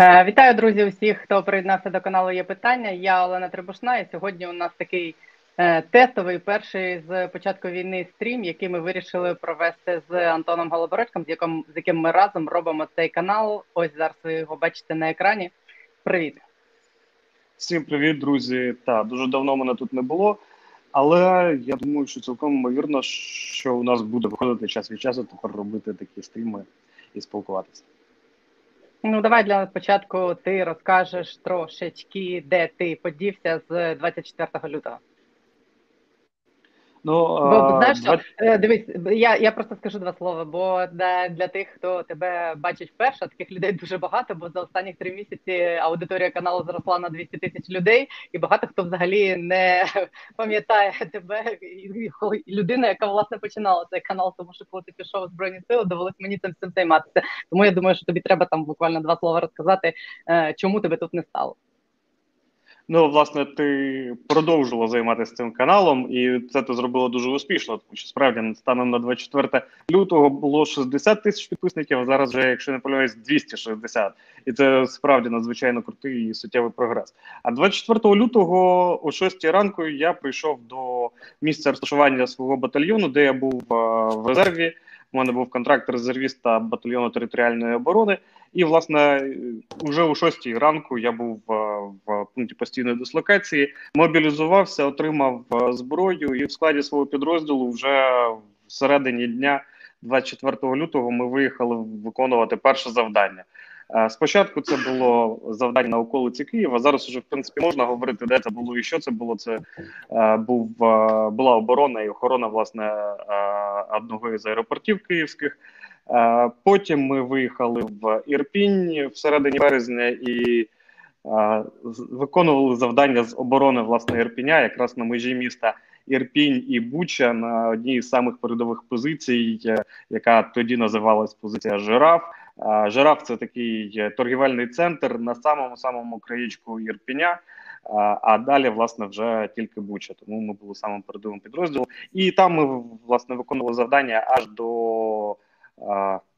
Е, вітаю, друзі, усіх, хто приєднався до каналу. Є питання. Я Олена Требушна, і сьогодні у нас такий е, тестовий перший з початку війни стрім, який ми вирішили провести з Антоном Голобородьком, з яким з яким ми разом робимо цей канал. Ось зараз ви його бачите на екрані. Привіт, всім привіт, друзі. Та дуже давно мене тут не було, але я думаю, що цілком ймовірно, що у нас буде виходити час від часу тепер робити такі стріми і спілкуватися. Ну, давай для початку ти розкажеш трошечки, де ти подівся з 24 лютого. Ну, бо, знаєш, що, 20... Е, дивись, я я просто скажу два слова. Бо для, для тих, хто тебе бачить вперше, таких людей дуже багато. Бо за останні три місяці аудиторія каналу зросла на 200 тисяч людей, і багато хто взагалі не пам'ятає тебе. Людина, яка власне починала цей канал, тому що коли ти пішов у збройні сили, довелось мені цим всім займатися. Тому я думаю, що тобі треба там буквально два слова розказати, е, чому тебе тут не стало. Ну, власне, ти продовжила займатися цим каналом, і це ти зробила дуже успішно. Тому що справді станом на 24 лютого було 60 тисяч підписників. а Зараз вже, якщо не помиляюсь, 260. І це справді надзвичайно крутий і суттєвий прогрес. А 24 лютого, о 6 ранку, я прийшов до місця розташування свого батальйону, де я був в резерві. У мене був контракт резервіста батальйону територіальної оборони. І, власне, вже о 6 ранку я був в пункті постійної дислокації, мобілізувався, отримав зброю, і в складі свого підрозділу вже в середині дня, 24 лютого, ми виїхали виконувати перше завдання. Спочатку це було завдання на околиці Києва. Зараз вже в принципі можна говорити, де це було і що це було. Це був була оборона і охорона власне одного із аеропортів київських. Потім ми виїхали в Ірпінь в середині березня і виконували завдання з оборони власне Ірпіня, якраз на межі міста Ірпінь і Буча на одній з самих передових позицій, яка тоді називалась позиція Жираф. Жираф це такий торгівельний центр на самому самому краєчку Ірпіня. А далі, власне, вже тільки Буча. Тому ми були самим передовим підрозділом, і там ми власне виконували завдання аж до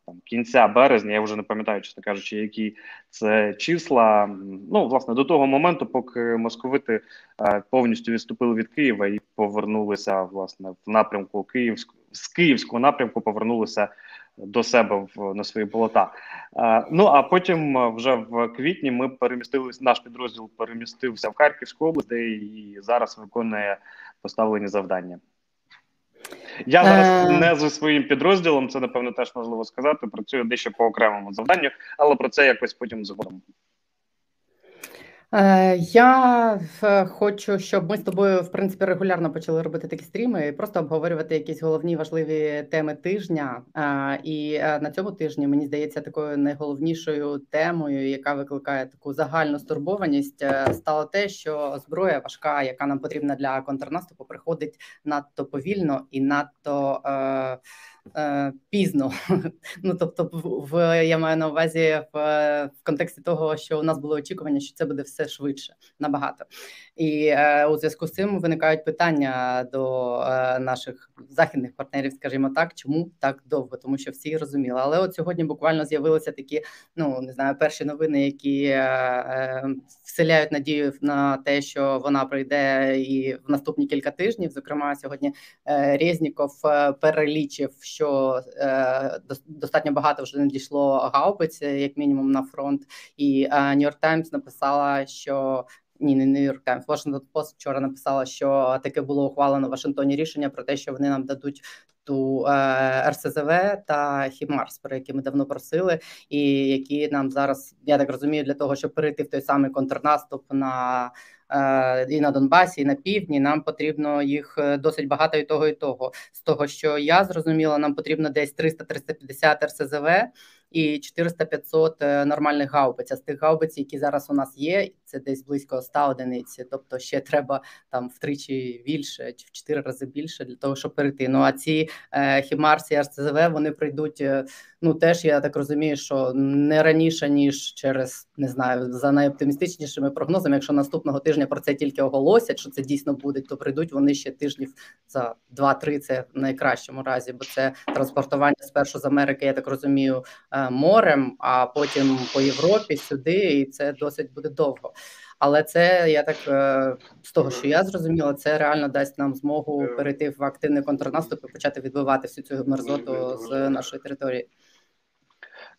там кінця березня. Я вже не пам'ятаю, чесно кажучи, які це числа. Ну, власне, до того моменту, поки московити повністю відступили від Києва і повернулися власне в напрямку Київського з Київського напрямку, повернулися до себе в на свої болота. Е, ну а потім вже в квітні ми перемістилися. Наш підрозділ перемістився в Харківську область, де і зараз виконує поставлені завдання. Я зараз е... не зі своїм підрозділом, це напевно теж можливо сказати. Працюю дещо по окремому завданню, але про це якось потім згодом. Е, я хочу, щоб ми з тобою в принципі регулярно почали робити такі стріми і просто обговорювати якісь головні важливі теми тижня. Е, і е, на цьому тижні мені здається такою найголовнішою темою, яка викликає таку загальну стурбованість, стало те, що зброя важка, яка нам потрібна для контрнаступу, приходить надто повільно і надто е, пізно. Ну тобто, в я маю на увазі в, в контексті того, що у нас було очікування, що це буде все швидше набагато. І е, у зв'язку з цим виникають питання до е, наших західних партнерів, скажімо так, чому так довго, тому що всі розуміли. Але от сьогодні буквально з'явилися такі, ну не знаю, перші новини, які е, е, вселяють надію на те, що вона пройде і в наступні кілька тижнів. Зокрема, сьогодні е, Резніков е, перелічив, що е, достатньо багато вже надійшло гаубиць, як мінімум, на фронт, і Нью-Йорк Таймс написала, що ні, не York Times, Washington Post вчора написала, що таке було ухвалено в Вашингтоні рішення про те, що вони нам дадуть ту е, РСЗВ та Хімарс, про які ми давно просили, і які нам зараз я так розумію, для того, щоб перейти в той самий контрнаступ на е, і на Донбасі, і на півдні, нам потрібно їх е, досить багато і того, і того. З того, що я зрозуміла, нам потрібно десь 300-350 РСЗВ і 400-500 нормальних гаубиць. А з тих гаубиць, які зараз у нас є, це десь близько 100 одиниць. Тобто ще треба там втричі більше чи в чотири рази більше для того, щоб перейти. Ну а ці е, Хімарс і РЦЗВ вони прийдуть. Е, ну теж я так розумію, що не раніше ніж через не знаю за найоптимістичнішими прогнозами. Якщо наступного тижня про це тільки оголосять, що це дійсно буде, то прийдуть вони ще тижнів за 2-3, Це в найкращому разі, бо це транспортування спершу з Америки, я так розумію, е, морем, а потім по Європі сюди, і це досить буде довго. Але це я так е, з того, що я зрозуміла, це реально дасть нам змогу перейти в активний контрнаступ і почати відбивати всю цю мерзоту з нашої території.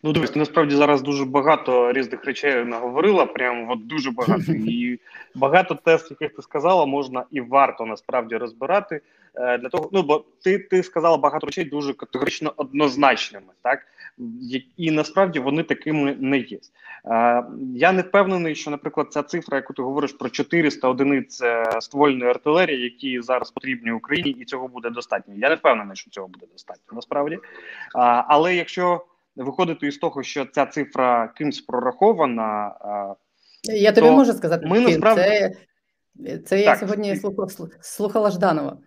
Ну, дивись, насправді зараз дуже багато різних речей наговорила. Прям от дуже багато. І багато тест, яких ти сказала, можна і варто насправді розбирати. Е, для того, ну бо ти ти сказала багато речей дуже категорично однозначними, так і насправді вони такими не є. Е, я не впевнений, що, наприклад, ця цифра, яку ти говориш про 400 одиниць е, ствольної артилерії, які зараз потрібні Україні, і цього буде достатньо. Я не впевнений, що цього буде достатньо насправді. Але якщо виходити із того, що ця цифра кимсь прорахована. Я тобі можу сказати, ми насправді... це, це я сьогодні слухала Жданова.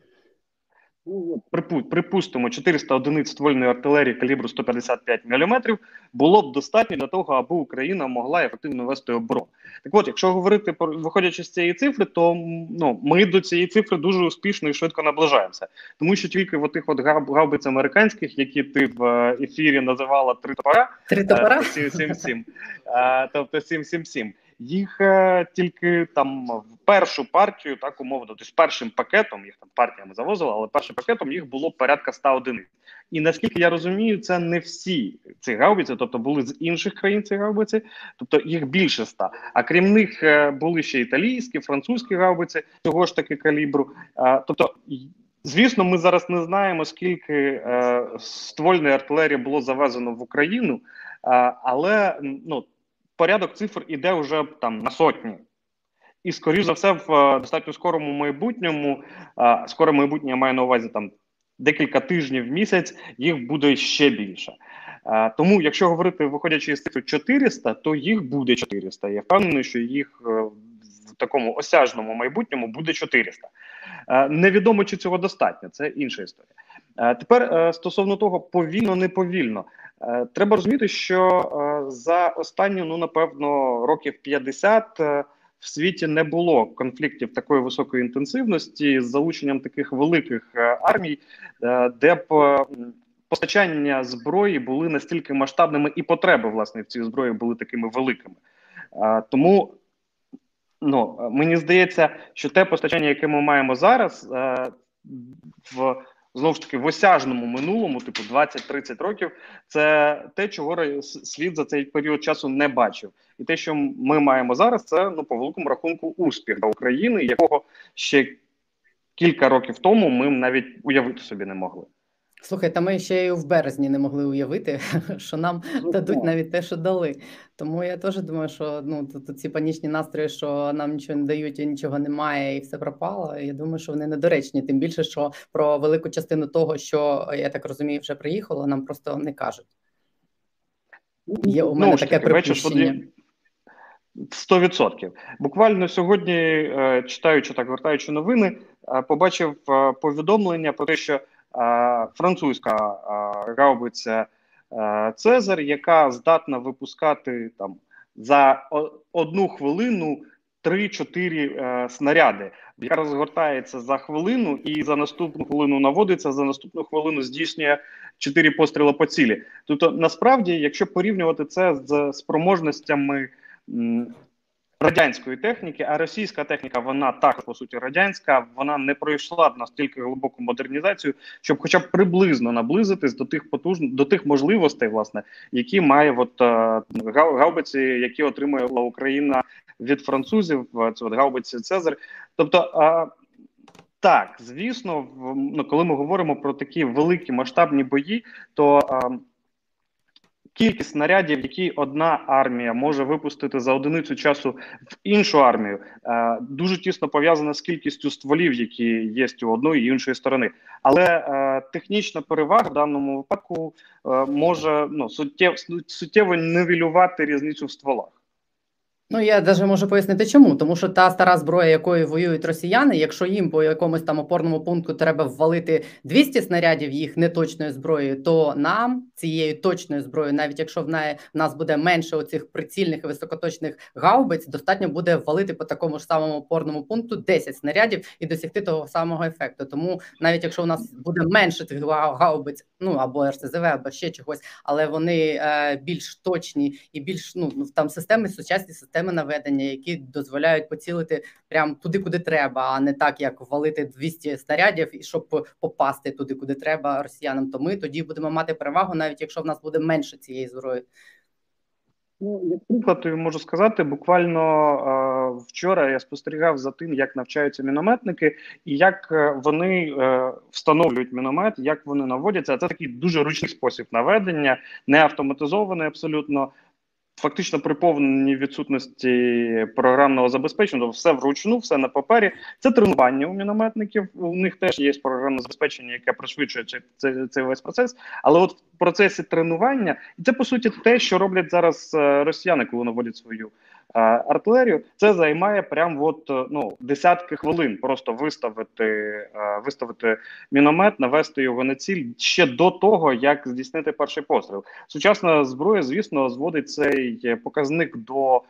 Ну, припустимо, 400 одиниць ствольної артилерії калібру 155 мм було б достатньо для того, аби Україна могла ефективно вести оборону. Так от, якщо говорити про виходячи з цієї цифри, то ну ми до цієї цифри дуже успішно і швидко наближаємося, тому що тільки в тих от гаубиць американських, які ти в е, ефірі називала три топора, три топора? 777, е, тобто 777, їх е, тільки там в першу партію, так умовно, тобто першим пакетом їх там партіями завозили, але першим пакетом їх було порядка 100 одиниць. І наскільки я розумію, це не всі ці гаубиці, тобто були з інших країн ці гаубиці, тобто їх більше ста. А крім них е, були ще італійські, французькі гаубиці цього ж таки калібру. Тобто. Звісно, ми зараз не знаємо, скільки е, ствольної артилерії було завезено в Україну, е, але ну порядок цифр іде вже там на сотні. І, скоріш за все, в е, достатньо скорому майбутньому, е, скоре майбутнє я маю на увазі там декілька тижнів в місяць, їх буде ще більше. Е, тому, якщо говорити, виходячи з цифри 400, то їх буде 400. Я впевнений, що їх в такому осяжному майбутньому буде 400. Невідомо чи цього достатньо, це інша історія. Тепер стосовно того, повільно, не повільно. Е, треба розуміти, що е, за останні, ну напевно, років 50 е, в світі не було конфліктів такої високої інтенсивності з залученням таких великих армій, де б постачання зброї були настільки масштабними, і потреби власне в цій зброї були такими великими. Тому ну мені здається, що те постачання, яке ми маємо зараз, в знову ж таки в осяжному минулому, типу 20-30 років, це те, чого світ за цей період часу не бачив, і те, що ми маємо зараз, це ну по великому рахунку успіх для України, якого ще кілька років тому ми навіть уявити собі не могли. Слухай, та ми ще й в березні не могли уявити, що нам ну, дадуть навіть те, що дали. Тому я теж думаю, що ну тут ці панічні настрої, що нам нічого не дають, і нічого немає, і все пропало. Я думаю, що вони недоречні. Тим більше, що про велику частину того, що я так розумію, вже приїхало, нам просто не кажуть. Є у мене ну, таке припущення. Сто відсотків. Буквально сьогодні, е, читаючи так, гортаючи новини, е, побачив е, повідомлення про те, що французька гаубиця Цезар, яка здатна випускати там за одну хвилину 3-4 е, снаряди, яка розгортається за хвилину, і за наступну хвилину наводиться, за наступну хвилину здійснює 4 постріли по цілі. Тобто, насправді, якщо порівнювати це з спроможностями радянської техніки, а російська техніка, вона так по суті радянська, вона не пройшла настільки глибоку модернізацію, щоб, хоча б приблизно наблизитись до тих потужних до тих можливостей, власне, які має от е, гаубиці, які отримала Україна від французів. Це от гаубиці Цезар. Тобто. Так, звісно, ну, коли ми говоримо про такі великі масштабні бої, то кількість снарядів, які одна армія може випустити за одиницю часу в іншу армію, е, дуже тісно пов'язана з кількістю стволів, які є у одної і іншої сторони. Але е, технічна перевага в даному випадку е, може ну суттєво суттєво нивелювати різницю в стволах. Ну, я навіть можу пояснити, чому. Тому що та стара зброя, якою воюють росіяни, якщо їм по якомусь там опорному пункту треба ввалити 200 снарядів їх неточною зброєю, то нам цією точною зброєю, навіть якщо в нас буде менше оцих прицільних і високоточних гаубиць, достатньо буде ввалити по такому ж самому опорному пункту 10 снарядів і досягти того самого ефекту. Тому навіть якщо у нас буде менше тих гаубиць, ну або РСЗВ, або ще чогось, але вони е, більш точні і більш ну там системи сучасні системи системи наведення, які дозволяють поцілити прямо туди, куди треба, а не так, як валити 200 снарядів, і щоб попасти туди, куди треба росіянам. То ми тоді будемо мати перевагу, навіть якщо в нас буде менше цієї зброї. Ну, як приклад, тобі можу сказати, буквально е, вчора я спостерігав за тим, як навчаються мінометники, і як е, вони е, встановлюють міномет, як вони наводяться. Це такий дуже ручний спосіб наведення, не автоматизований абсолютно фактично при повній відсутності програмного забезпечення, тобто все вручну, все на папері. Це тренування у мінометників. У них теж є програмне забезпечення, яке пришвидшує цей, цей весь процес. Але от в процесі тренування, і це по суті те, що роблять зараз е, росіяни, коли наводять свою артилерію, це займає прям от е, ну десятки хвилин. Просто виставити е, виставити міномет, навести його на ціль ще до того, як здійснити перший постріл. Сучасна зброя, звісно, зводить цей показник до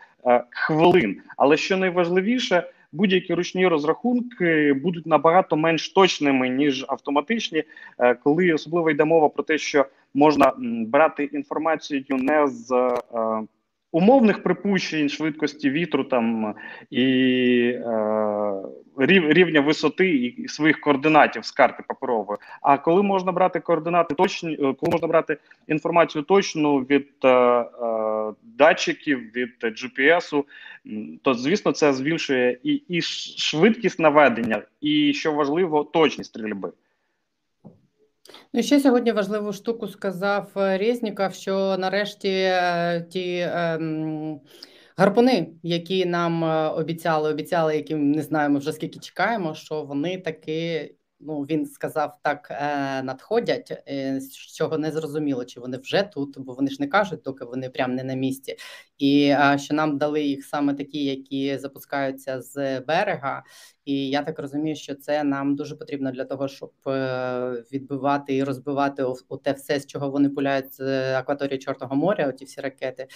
хвилин. Але що найважливіше. Будь-які ручні розрахунки будуть набагато менш точними ніж автоматичні, коли особливо йде мова про те, що можна брати інформацію не з умовних припущень швидкості вітру там і е, рівня висоти і своїх координатів з карти паперової. А коли можна брати координати точні, е, коли можна брати інформацію точну від е, е, датчиків, від GPS, то звісно це збільшує і, і швидкість наведення, і що важливо, точність стрільби. Ну, ще сьогодні важливу штуку сказав е, Резніков, що нарешті е, ті ем, гарпуни, які нам е, обіцяли, обіцяли, яким не знаємо вже скільки чекаємо, що вони таки ну він сказав так надходять, з чого не зрозуміло, чи вони вже тут, бо вони ж не кажуть, доки вони прям не на місці, і що нам дали їх саме такі, які запускаються з берега. І я так розумію, що це нам дуже потрібно для того, щоб відбивати і розбивати у те все, з чого вони пуляють з акваторії Чорного моря. Оті всі ракети.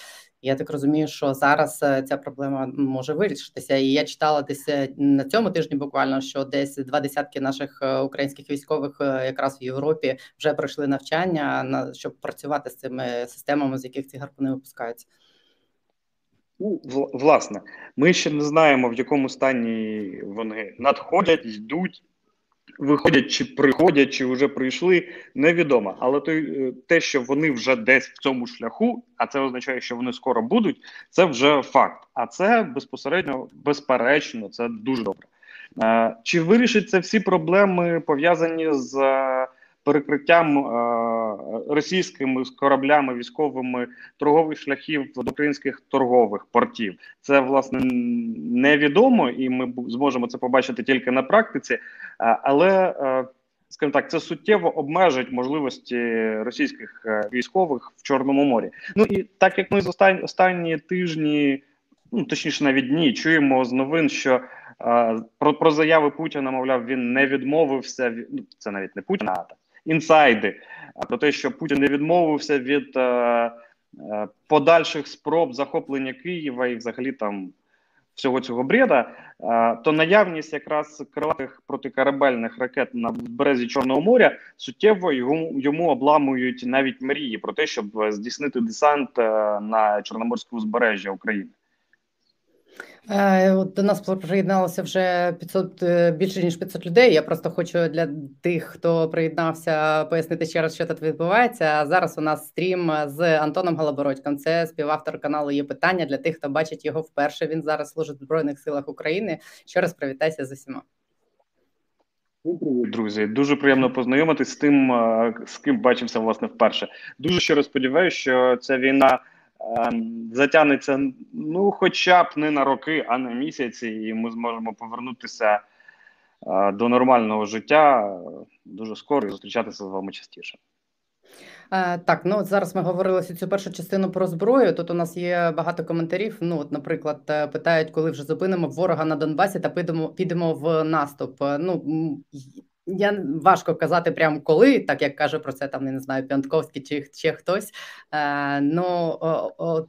Я так розумію, що зараз ця проблема може вирішитися. І я читала десь на цьому тижні, буквально що десь два десятки наших українських військових е, якраз в Європі вже пройшли навчання на щоб працювати з цими системами, з яких ці гарпуни випускаються. Ну, власне, ми ще не знаємо, в якому стані вони надходять, йдуть, виходять чи приходять, чи вже прийшли, невідомо. Але той, те, що вони вже десь в цьому шляху, а це означає, що вони скоро будуть, це вже факт. А це безпосередньо безперечно, це дуже добре. Е, чи вирішить це всі проблеми пов'язані з е, перекриттям е, російськими кораблями військовими торгових шляхів до українських торгових портів? Це власне невідомо, і ми зможемо це побачити тільки на практиці, але скажімо так, це суттєво обмежить можливості російських військових в Чорному морі. Ну і так як ми з останні, останні тижні, ну точніше навіть дні, чуємо з новин, що про про заяви Путіна, мовляв, він не відмовився. Ну, це навіть не Путіна, а інсайди. Про те, що Путін не відмовився від е, е, подальших спроб захоплення Києва і, взагалі, там всього цього бреда, е, то наявність якраз крилатих протикорабельних ракет на березі Чорного моря суттєво йому йому обламують навіть мрії про те, щоб здійснити десант на Чорноморське узбережжя України. Е, от До нас приєдналося вже 500, е, більше ніж 500 людей. Я просто хочу для тих, хто приєднався, пояснити ще раз, що тут відбувається. Зараз у нас стрім з Антоном Галабородьком. Це співавтор каналу. Є питання для тих, хто бачить його вперше. Він зараз служить в збройних силах України. Ще раз привітайся з усіма. Друзі, дуже приємно познайомитись з тим, е, з ким бачився власне вперше. Дуже щиро сподіваюся, що ця війна. Ем, затягнеться ну, хоча б не на роки, а на місяці, і ми зможемо повернутися е, до нормального життя дуже скоро і зустрічатися з вами частіше. Е, так, ну зараз ми говорили цю першу частину про зброю. Тут у нас є багато коментарів. Ну, от, наприклад, е, питають, коли вже зупинимо ворога на Донбасі та підемо підемо в наступ. Е, ну я важко казати прямо коли, так як каже про це там не знаю, П'янтковський чи ще хтось. Е, Ну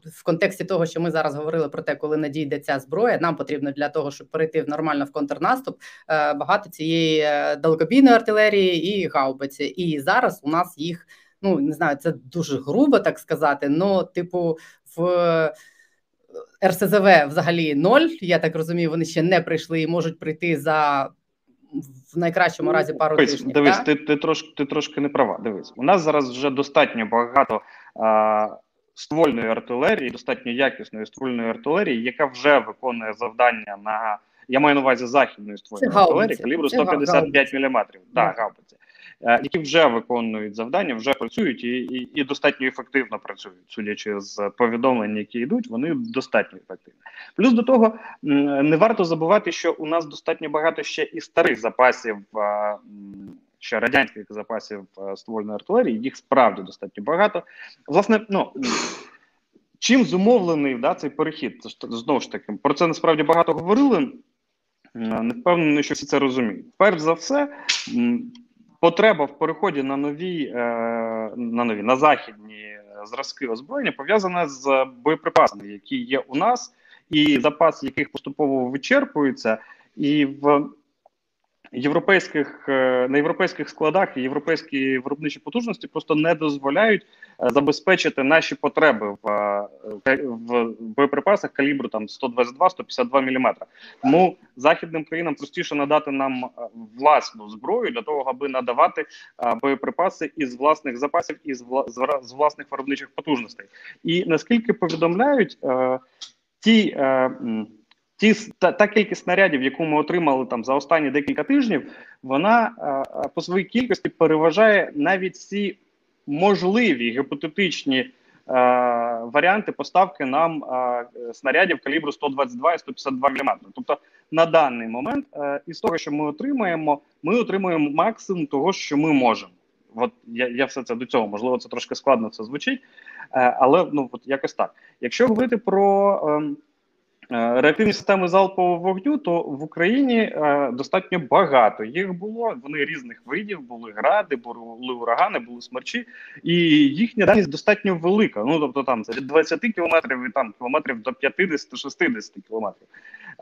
в контексті того, що ми зараз говорили про те, коли надійде ця зброя, нам потрібно для того, щоб перейти в нормально в контрнаступ, е, багато цієї е, далекобійної артилерії і гаубиці. І зараз у нас їх ну не знаю, це дуже грубо так сказати. Ну, типу, в РСЗВ взагалі ноль. Я так розумію, вони ще не прийшли і можуть прийти за в найкращому разі пару дивись, тижнів. Дивись, так? ти ти трошки ти трошки не права. Дивись, у нас зараз вже достатньо багато а, ствольної артилерії, достатньо якісної ствольної артилерії, яка вже виконує завдання на я маю на увазі західної ствольної артилерії калібру 155 мм. Так, гаубиці. Е, які вже виконують завдання, вже працюють і, і і, достатньо ефективно працюють, судячи з повідомлень, які йдуть, вони достатньо ефективні. Плюс до того не варто забувати, що у нас достатньо багато ще і старих запасів. Ще радянських запасів е, ствольної артилерії, їх справді достатньо багато. Власне, ну чим зумовлений да, цей перехід? Знову ж таки, про це насправді багато говорили. Не впевнений, що всі це розуміють. Перш за все, потреба в переході на нові е, на нові на західні зразки озброєння пов'язана з боєприпасами, які є у нас, і запас яких поступово вичерпується, і в європейських е, на європейських складах і європейські виробничі потужності просто не дозволяють е, забезпечити наші потреби в е, в боєприпасах калібру там 122-152 мм. Тому західним країнам простіше надати нам власну зброю для того, аби надавати боєприпаси із власних запасів і з власних виробничих потужностей. І наскільки повідомляють ті ті та, та кількість снарядів, яку ми отримали там за останні декілька тижнів, вона а, по своїй кількості переважає навіть ці можливі гіпотетичні а, варіанти поставки нам а, снарядів калібру 122 і 152 мм. Тобто на даний момент а, із того, що ми отримуємо, ми отримуємо максимум того, що ми можемо. От я я все це до цього, можливо, це трошки складно це звучить, але ну от якось так. Якщо говорити про. Е, реактивні системи залпового вогню, то в Україні е, достатньо багато їх було. Вони різних видів, були гради, були урагани, були смерчі, і їхня дальність достатньо велика. Ну тобто там від 20 кілометрів і там кілометрів до 50-60 кілометрів.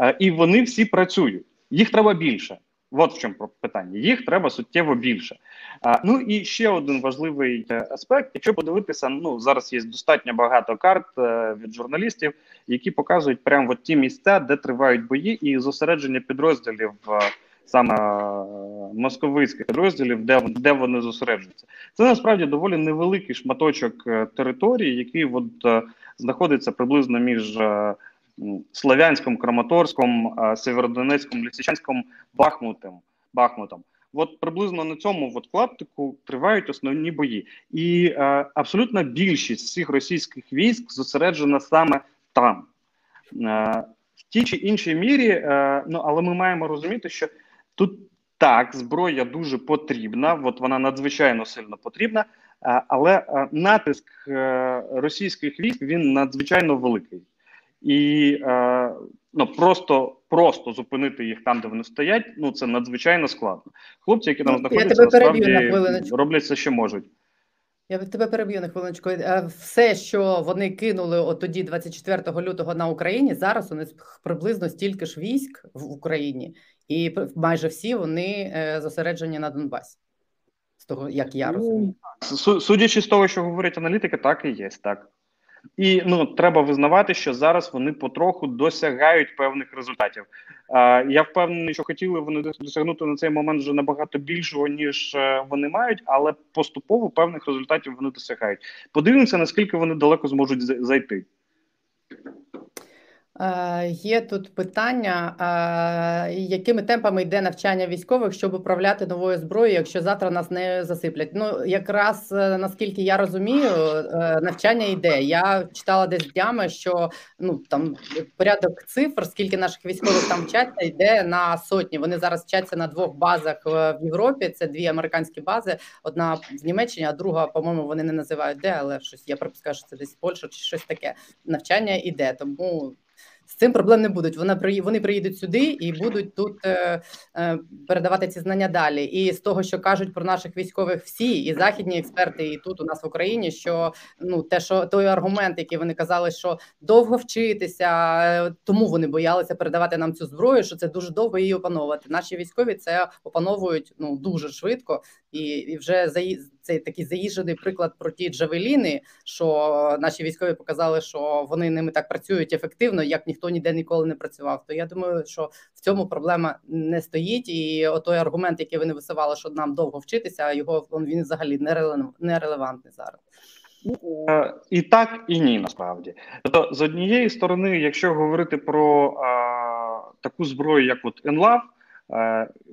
Е, і вони всі працюють. Їх треба більше. От в чому питання. Їх треба суттєво більше. А, Ну і ще один важливий е, аспект. Якщо подивитися, ну зараз є достатньо багато карт е, від журналістів, які показують прямо ті місця, де тривають бої, і зосередження підрозділів е, саме е, московицьких підрозділів, де де вони зосереджуються. Це насправді доволі невеликий шматочок е, території, який от е, знаходиться приблизно між. Слов'янськом, Краматорськом, Северодонецьком, Лисичанськом, Бахмутом. Бахмутом. От приблизно на цьому от клаптику тривають основні бої, і е, абсолютна більшість всіх російських військ зосереджена саме там. Е, в тій чи іншій мірі, е, ну але ми маємо розуміти, що тут так зброя дуже потрібна, от вона надзвичайно сильно потрібна, е, але е, натиск е, російських військ він надзвичайно великий і е, ну просто просто зупинити їх там, де вони стоять. Ну це надзвичайно складно. Хлопці, які там ну, знаходяться, насправді роблять все, що можуть. Я тебе переб'ю на хвилиночку. Е, все, що вони кинули от тоді, 24 лютого на Україні, зараз у них приблизно стільки ж військ в Україні, і майже всі вони е, зосереджені на Донбасі. З того, як я ну, розумію, судячи з того, що говорять аналітики, так і є так. І ну треба визнавати, що зараз вони потроху досягають певних результатів. Е, Я впевнений, що хотіли вони досягнути на цей момент вже набагато більшого ніж е, вони мають, але поступово певних результатів вони досягають. Подивимося, наскільки вони далеко зможуть зайти. Е, є тут питання, е, якими темпами йде навчання військових, щоб управляти новою зброєю, якщо завтра нас не засиплять? Ну якраз е, наскільки я розумію, навчання йде. Я читала десь днями, що ну там порядок цифр, скільки наших військових там вчаться, йде на сотні. Вони зараз вчаться на двох базах в Європі. Це дві американські бази. Одна в Німеччині, а друга, по-моєму, вони не називають де, але щось я припускаю, що це десь Польща чи щось таке. Навчання йде, тому з цим проблем не будуть. Вона вони приїдуть сюди і будуть тут е, е, передавати ці знання далі. І з того, що кажуть про наших військових, всі і західні експерти, і тут у нас в Україні, що ну те, що той аргумент, який вони казали, що довго вчитися, е, тому вони боялися передавати нам цю зброю, що це дуже довго її опановувати. Наші військові це опановують ну дуже швидко і, і вже за цей такий заїжджений приклад про ті джавеліни, що наші військові показали, що вони ними так працюють ефективно, як ніхто ніде ніколи не працював. То я думаю, що в цьому проблема не стоїть. І отой аргумент, який вони висували, що нам довго вчитися, його він взагалі не нерелевантний зараз. Е, і так, і ні, насправді. Тобто, з однієї сторони, якщо говорити про а, таку зброю, як от ЕНЛАВ,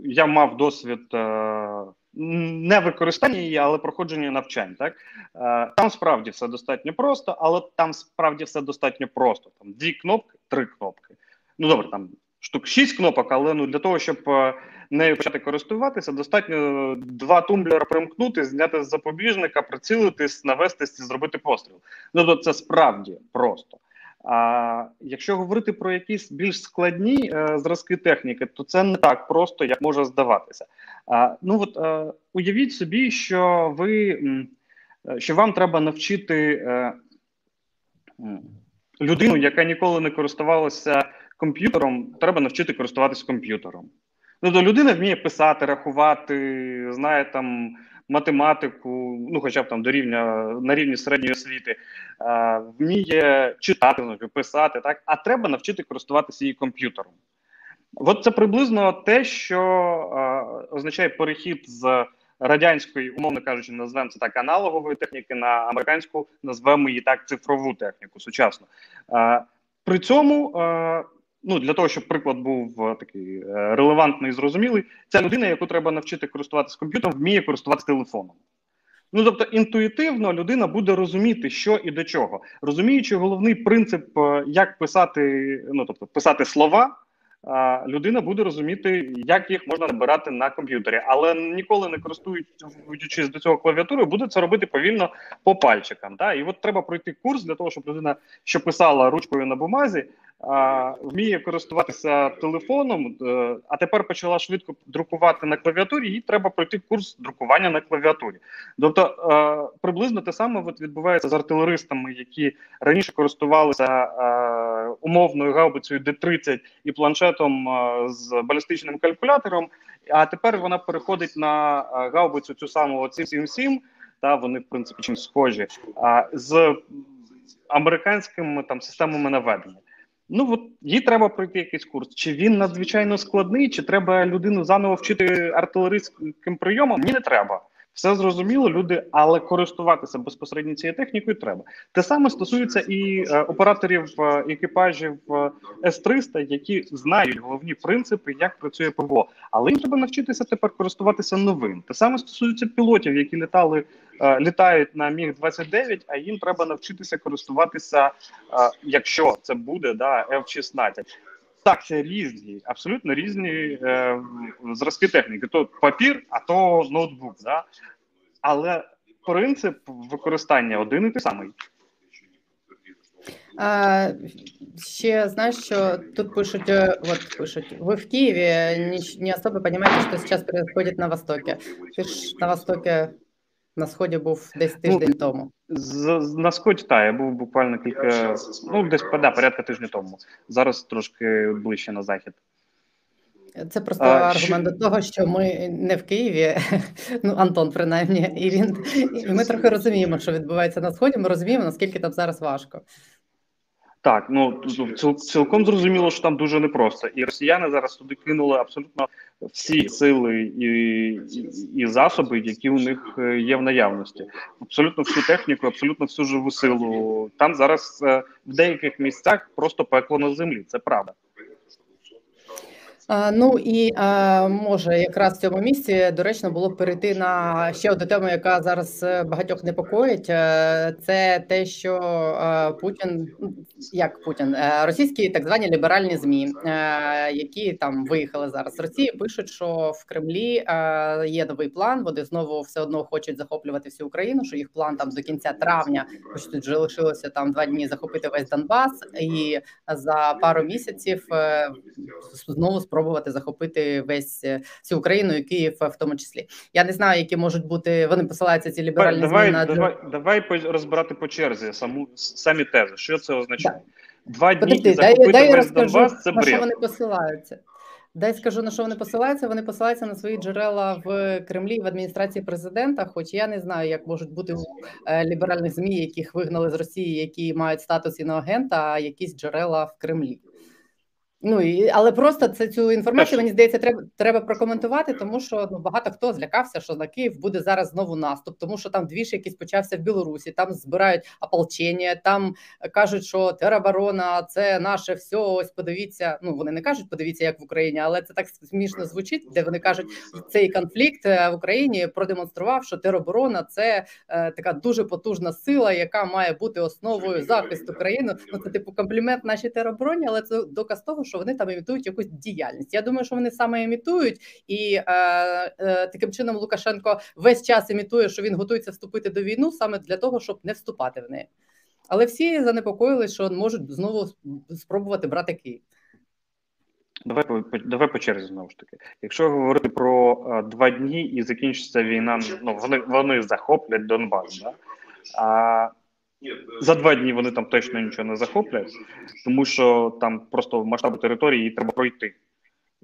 я мав досвід. А, е, не використання її, але проходження навчань. Так е, там справді все достатньо просто, але там справді все достатньо просто. Там дві кнопки, три кнопки. Ну добре, там штук шість кнопок, але ну для того, щоб е, нею почати користуватися, достатньо два тумблера примкнути, зняти з запобіжника, прицілитись, навестись і зробити постріл. Ну то це справді просто. А якщо говорити про якісь більш складні е, зразки техніки, то це не так просто, як може здаватися. А, Ну от е, уявіть собі, що ви е, що вам треба навчити е, людину, яка ніколи не користувалася комп'ютером, треба навчити користуватися комп'ютером. Ну, то людина вміє писати, рахувати, знає там математику, ну хоча б там до рівня на рівні середньої освіти, а, вміє читати, ну, писати, так а треба навчити користуватися її комп'ютером. От це приблизно те, що а, означає перехід з радянської, умовно кажучи, назвемо це так аналогової техніки на американську, назвемо її так цифрову техніку сучасну. А, При цьому ну для того, щоб приклад був е, такий е, релевантний і зрозумілий, ця людина, яку треба навчити користуватися комп'ютером, вміє користуватися телефоном. Ну, тобто, інтуїтивно людина буде розуміти, що і до чого, розуміючи головний принцип, е, як писати, ну тобто писати слова людина буде розуміти, як їх можна набирати на комп'ютері, але ніколи не користуючись до цього клавіатурою, буде це робити повільно по пальчикам. Да? І от треба пройти курс для того, щоб людина, що писала ручкою на бумазі, вміє користуватися телефоном, е, а тепер почала швидко друкувати на клавіатурі. Їй треба пройти курс друкування на клавіатурі. Тобто е, приблизно те саме відбувається з артилеристами, які раніше користувалися е, умовною гаубицею Д-30 і планшетом з балістичним калькулятором. А тепер вона переходить на гаубицю цю саму 777, та вони в принципі чим схожі, з американськими там системами наведення. Ну от їй треба пройти якийсь курс. Чи він надзвичайно складний, чи треба людину заново вчити артилерійським прийомом? Ні, не треба. Все зрозуміло, люди, але користуватися безпосередньо цією технікою треба. Те саме стосується і е, операторів е, екіпажів е, С-300, які знають головні принципи, як працює ПВО. Але їм треба навчитися тепер користуватися новим. Те саме стосується пілотів, які літали, е, літають на міг 29 а їм треба навчитися користуватися, е, якщо це буде да, F-16. Так, це різні, абсолютно різні е, зразки техніки. То папір, а то ноутбук. Да? Але принцип використання один і той самий. А, Ще знаєш, що тут пишуть, е, от пишуть, ви в Києві не, не особо розумієте, що зараз происходит на Востокі. Ти ж на Востокі на сході був десь ну, тиждень ну, тому. З, на сході так, я був буквально кілька, ну десь да, порядка тижня тому. Зараз трошки ближче на захід. Це просто а, аргумент що... до того, що ми не в Києві, ну Антон, принаймні, і він і ми трохи розуміємо, що відбувається на сході. Ми розуміємо, наскільки там зараз важко. Так, ну цілком зрозуміло, що там дуже непросто, і росіяни зараз туди кинули абсолютно всі сили і, і, і засоби, які у них е, є в наявності. Абсолютно всю техніку, абсолютно всю живу силу. Там зараз е, в деяких місцях просто пекло на землі. Це правда. Ну і може якраз в цьому місці доречно було б перейти на ще одну тему, яка зараз е, багатьох непокоїть. Е, це те, що е, Путін як Путін, російські так звані ліберальні змі, які там виїхали зараз з Росії, пишуть, що в Кремлі є новий план. Вони знову все одно хочуть захоплювати всю Україну. Що їх план там до кінця травня, хоч тут вже лишилося там два дні захопити весь Донбас, і за пару місяців знову спробувати захопити весь е, всю Україну і Київ в тому числі. Я не знаю, які можуть бути. Вони посилаються ці ліберальні давай, зміни. Давай, давай розбирати по черзі саму самі тези. Що це означає? Да. Два дні Подожди, і захопити дай, весь дай Донбас. Це на бред. що вони посилаються. Дай скажу на що вони посилаються. Вони посилаються на свої джерела в Кремлі в адміністрації президента. Хоч я не знаю, як можуть бути у е, ліберальних змі, яких вигнали з Росії, які мають статус іноагента, а якісь джерела в Кремлі. Ну і але просто це цю інформацію мені здається, треба треба прокоментувати, тому що ну багато хто злякався, що на Київ буде зараз знову наступ, тому що там двіж якийсь почався в Білорусі. Там збирають ополчення, там кажуть, що тероборона це наше все. Ось подивіться. Ну вони не кажуть, подивіться, як в Україні, але це так смішно звучить, де вони кажуть, цей конфлікт е, в Україні продемонстрував, що тероборона це е, така дуже потужна сила, яка має бути основою захисту країни. Ну це типу комплімент нашій теробороні, але це доказ того, що вони там імітують якусь діяльність. Я думаю, що вони саме імітують, і е, е, таким чином Лукашенко весь час імітує, що він готується вступити до війну саме для того, щоб не вступати в неї. Але всі занепокоїлись, що можуть знову спробувати брати Київ. Давай давай по черзі знову ж таки. Якщо говорити про а, два дні і закінчиться війна, ну вони вони захоплять Донбас, да? а за два дні вони там точно нічого не захоплять, тому що там просто масштаби території треба пройти.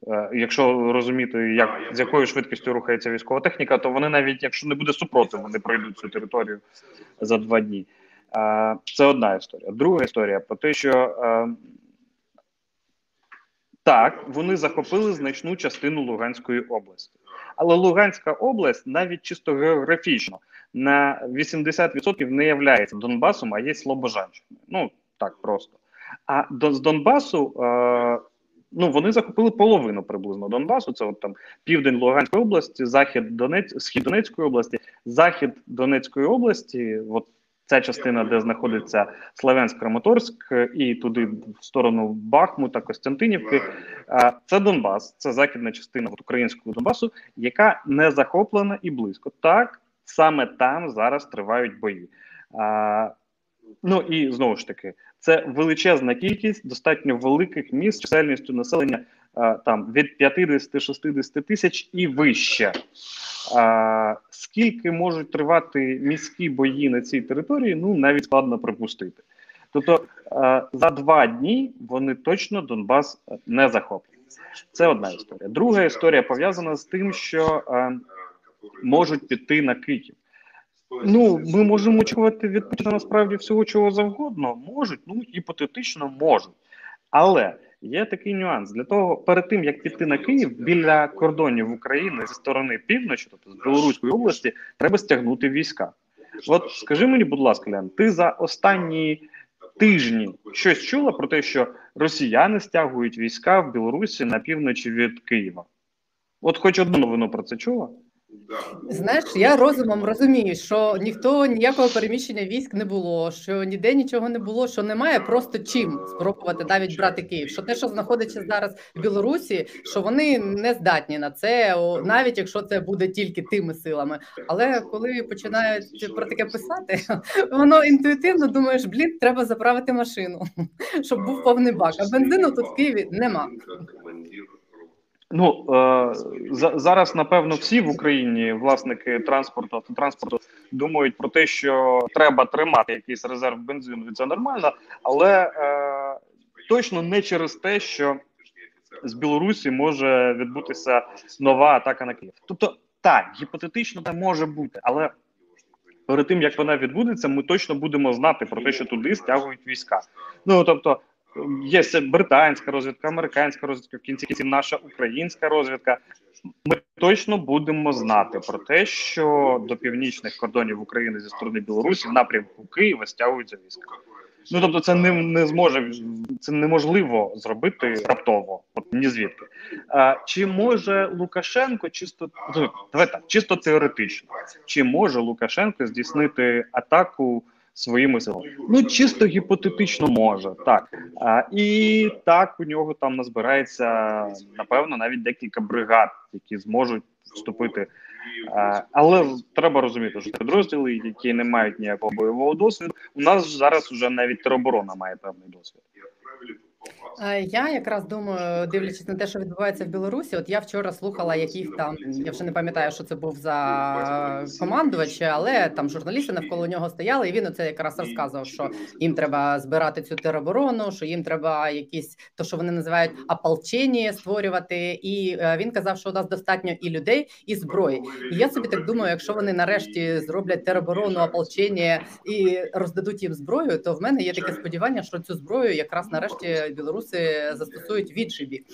Е, якщо розуміти, як з якою швидкістю рухається військова техніка, то вони навіть якщо не буде супротив, вони пройдуть цю територію за два дні. Е, це одна історія. Друга історія про те, що е, так, вони захопили значну частину Луганської області, але Луганська область навіть чисто географічно на 80% не являється Донбасом, а є Слобожанщиною. Ну так просто. А до, з Донбасу е, ну вони захопили половину приблизно Донбасу. Це от там південь Луганської області, захід Донець, схід Донецької області, захід Донецької області. От ця частина, де знаходиться Славянськ Краматорськ, і туди в сторону Бахмута, Костянтинівки. Це Донбас, це західна частина українського Донбасу, яка не захоплена і близько. Так саме там зараз тривають бої. Ну і знову ж таки, це величезна кількість достатньо великих міст чисельністю населення там від 50-60 тисяч і вище. Скільки можуть тривати міські бої на цій території? Ну навіть складно припустити. Тобто за два дні вони точно Донбас не захоплять. Це одна історія. Друга історія пов'язана з тим, що можуть піти на Київ. Ну, ми можемо очікувати від Путіна насправді всього чого завгодно. Можуть, ну гіпотетично можуть. Але є такий нюанс для того, перед тим як піти на Київ біля кордонів України зі сторони півночі, тобто з Білоруської області, треба стягнути війська. От скажи мені, будь ласка, Лян, ти за останні тижні щось чула про те, що росіяни стягують війська в Білорусі на півночі від Києва? От, хоч одну новину про це чула? Знаєш, я розумом розумію, що ніхто ніякого переміщення військ не було, що ніде нічого не було, що немає просто чим спробувати навіть брати Київ. Що те, що знаходиться зараз в Білорусі, що вони не здатні на це, навіть якщо це буде тільки тими силами. Але коли починають про таке писати, воно інтуїтивно думаєш, блін, треба заправити машину, щоб був повний бак. А бензину тут в Києві нема. Ну е, зараз, напевно, всі в Україні власники транспорту автотранспорту думають про те, що треба тримати якийсь резерв бензину, і це нормально, але е, точно не через те, що з Білорусі може відбутися нова атака на Київ. Тобто, так, гіпотетично це може бути, але перед тим як вона відбудеться, ми точно будемо знати про те, що туди стягують війська. Ну тобто. Є британська розвідка, американська розвідка, в кінці кінців наша українська розвідка. Ми точно будемо знати про те, що до північних кордонів України зі сторони Білорусі в напрямку Києва стягуються війська. Ну тобто, це не не зможе це неможливо зробити раптово, от ні звідки. А, Чи може Лукашенко чисто ну, давай так, чисто теоретично, чи може Лукашенко здійснити атаку? Своїми силами, ну чисто гіпотетично може так. А, і так у нього там назбирається напевно навіть декілька бригад, які зможуть вступити. Але треба розуміти, що підрозділи, які не мають ніякого бойового досвіду, у нас зараз вже навіть тероборона має певний досвід. Е, я якраз думаю, дивлячись на те, що відбувається в Білорусі, от я вчора слухала, яких там я вже не пам'ятаю, що це був за командувач, але там журналісти навколо нього стояли, і він оце якраз розказував, що їм треба збирати цю тероборону, що їм треба якісь то, що вони називають ополчення створювати. І е, він казав, що у нас достатньо і людей, і зброї. І я собі так думаю, якщо вони нарешті зроблять тероборону, ополчення і роздадуть їм зброю, то в мене є таке сподівання, що цю зброю якраз нарешті білоруси білоруси застосують відшибі.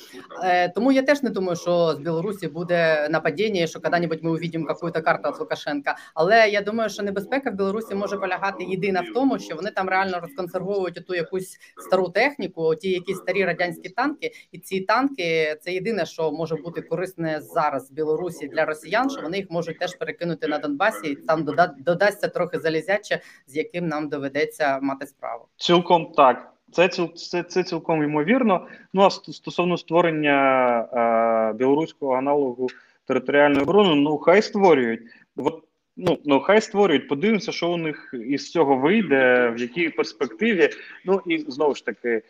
Е, тому я теж не думаю, що з Білорусі буде нападіння, що коли-небудь ми увидимо якусь карту від Лукашенка. Але я думаю, що небезпека в Білорусі може полягати єдина в тому, що вони там реально розконсервовують ту якусь стару техніку, ті якісь старі радянські танки, і ці танки це єдине, що може бути корисне зараз в Білорусі для росіян. Що вони їх можуть теж перекинути на Донбасі, і там додасться трохи залізяче, з яким нам доведеться мати справу. Цілком так. Це це, це цілком ймовірно. Ну а стосовно створення е, білоруського аналогу територіальної оборони, ну хай створюють. От, ну, ну хай створюють. Подивимося, що у них із цього вийде, в якій перспективі. Ну і знову ж таки, е,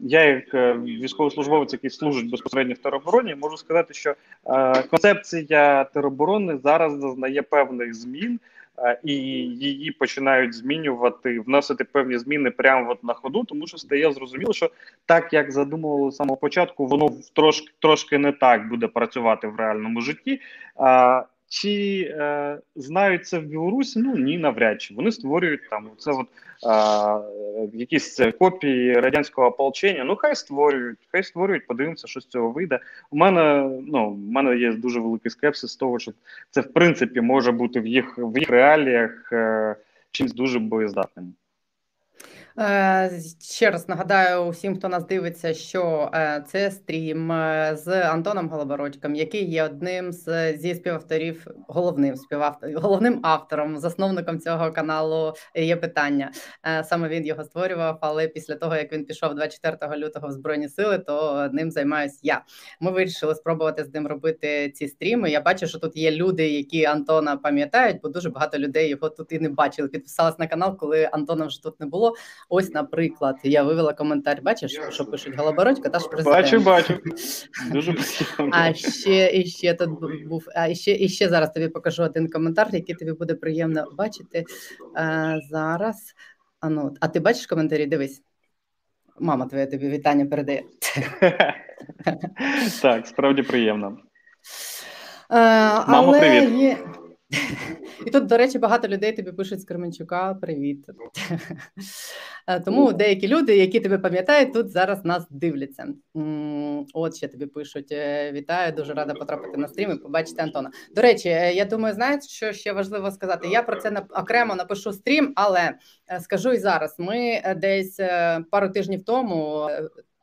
я, як е, військовослужбовець, який служить безпосередньо в теробороні, можу сказати, що е, концепція тероборони зараз зазнає певних змін. Е, і її починають змінювати, вносити певні зміни прямо от на ходу, тому що стає зрозуміло, що так як задумували з самого початку, воно трошки трошки не так буде працювати в реальному житті. Чи е, знають це в Білорусі? Ну ні, навряд чи вони створюють там це от е, якісь копії радянського ополчення. Ну хай створюють, хай створюють, подивимося, що з цього вийде. У мене ну у мене є дуже великий скепсис з того, що це в принципі може бути в їх в їх реаліях е, чимось дуже боєздатним. Е, ще раз нагадаю усім, хто нас дивиться, що е, це стрім е, з Антоном Голобородьком, який є одним з зі співавторів, головним співавтором, головним автором, засновником цього каналу. Є питання. Саме він його створював. Але після того як він пішов 24 лютого в збройні сили, то ним займаюсь я. Ми вирішили спробувати з ним робити ці стріми. Я бачу, що тут є люди, які Антона пам'ятають, бо дуже багато людей його тут і не бачили. Підписались на канал, коли Антона вже тут не було. Ось, наприклад, я вивела коментар. Бачиш, що пишуть Голобородько, та ж президент. Бачу, бачу. Дуже А ще і ще тут був. А ще і ще зараз тобі покажу один коментар, який тобі буде приємно бачити а, зараз. А ну, а ти бачиш коментарі? Дивись. Мама твоя тобі вітання передає. Так, справді приємно. Мамо, привіт. І тут, до речі, багато людей тобі пишуть з Кременчука привіт. Е, тому деякі люди, які тебе пам'ятають, тут зараз нас дивляться. От ще тобі пишуть: «Е, вітаю, дуже рада потрапити на стрім і побачити Антона. До речі, е, я думаю, знаєте, що ще важливо сказати? Я про це окремо напишу стрім, але скажу і зараз: ми десь пару тижнів тому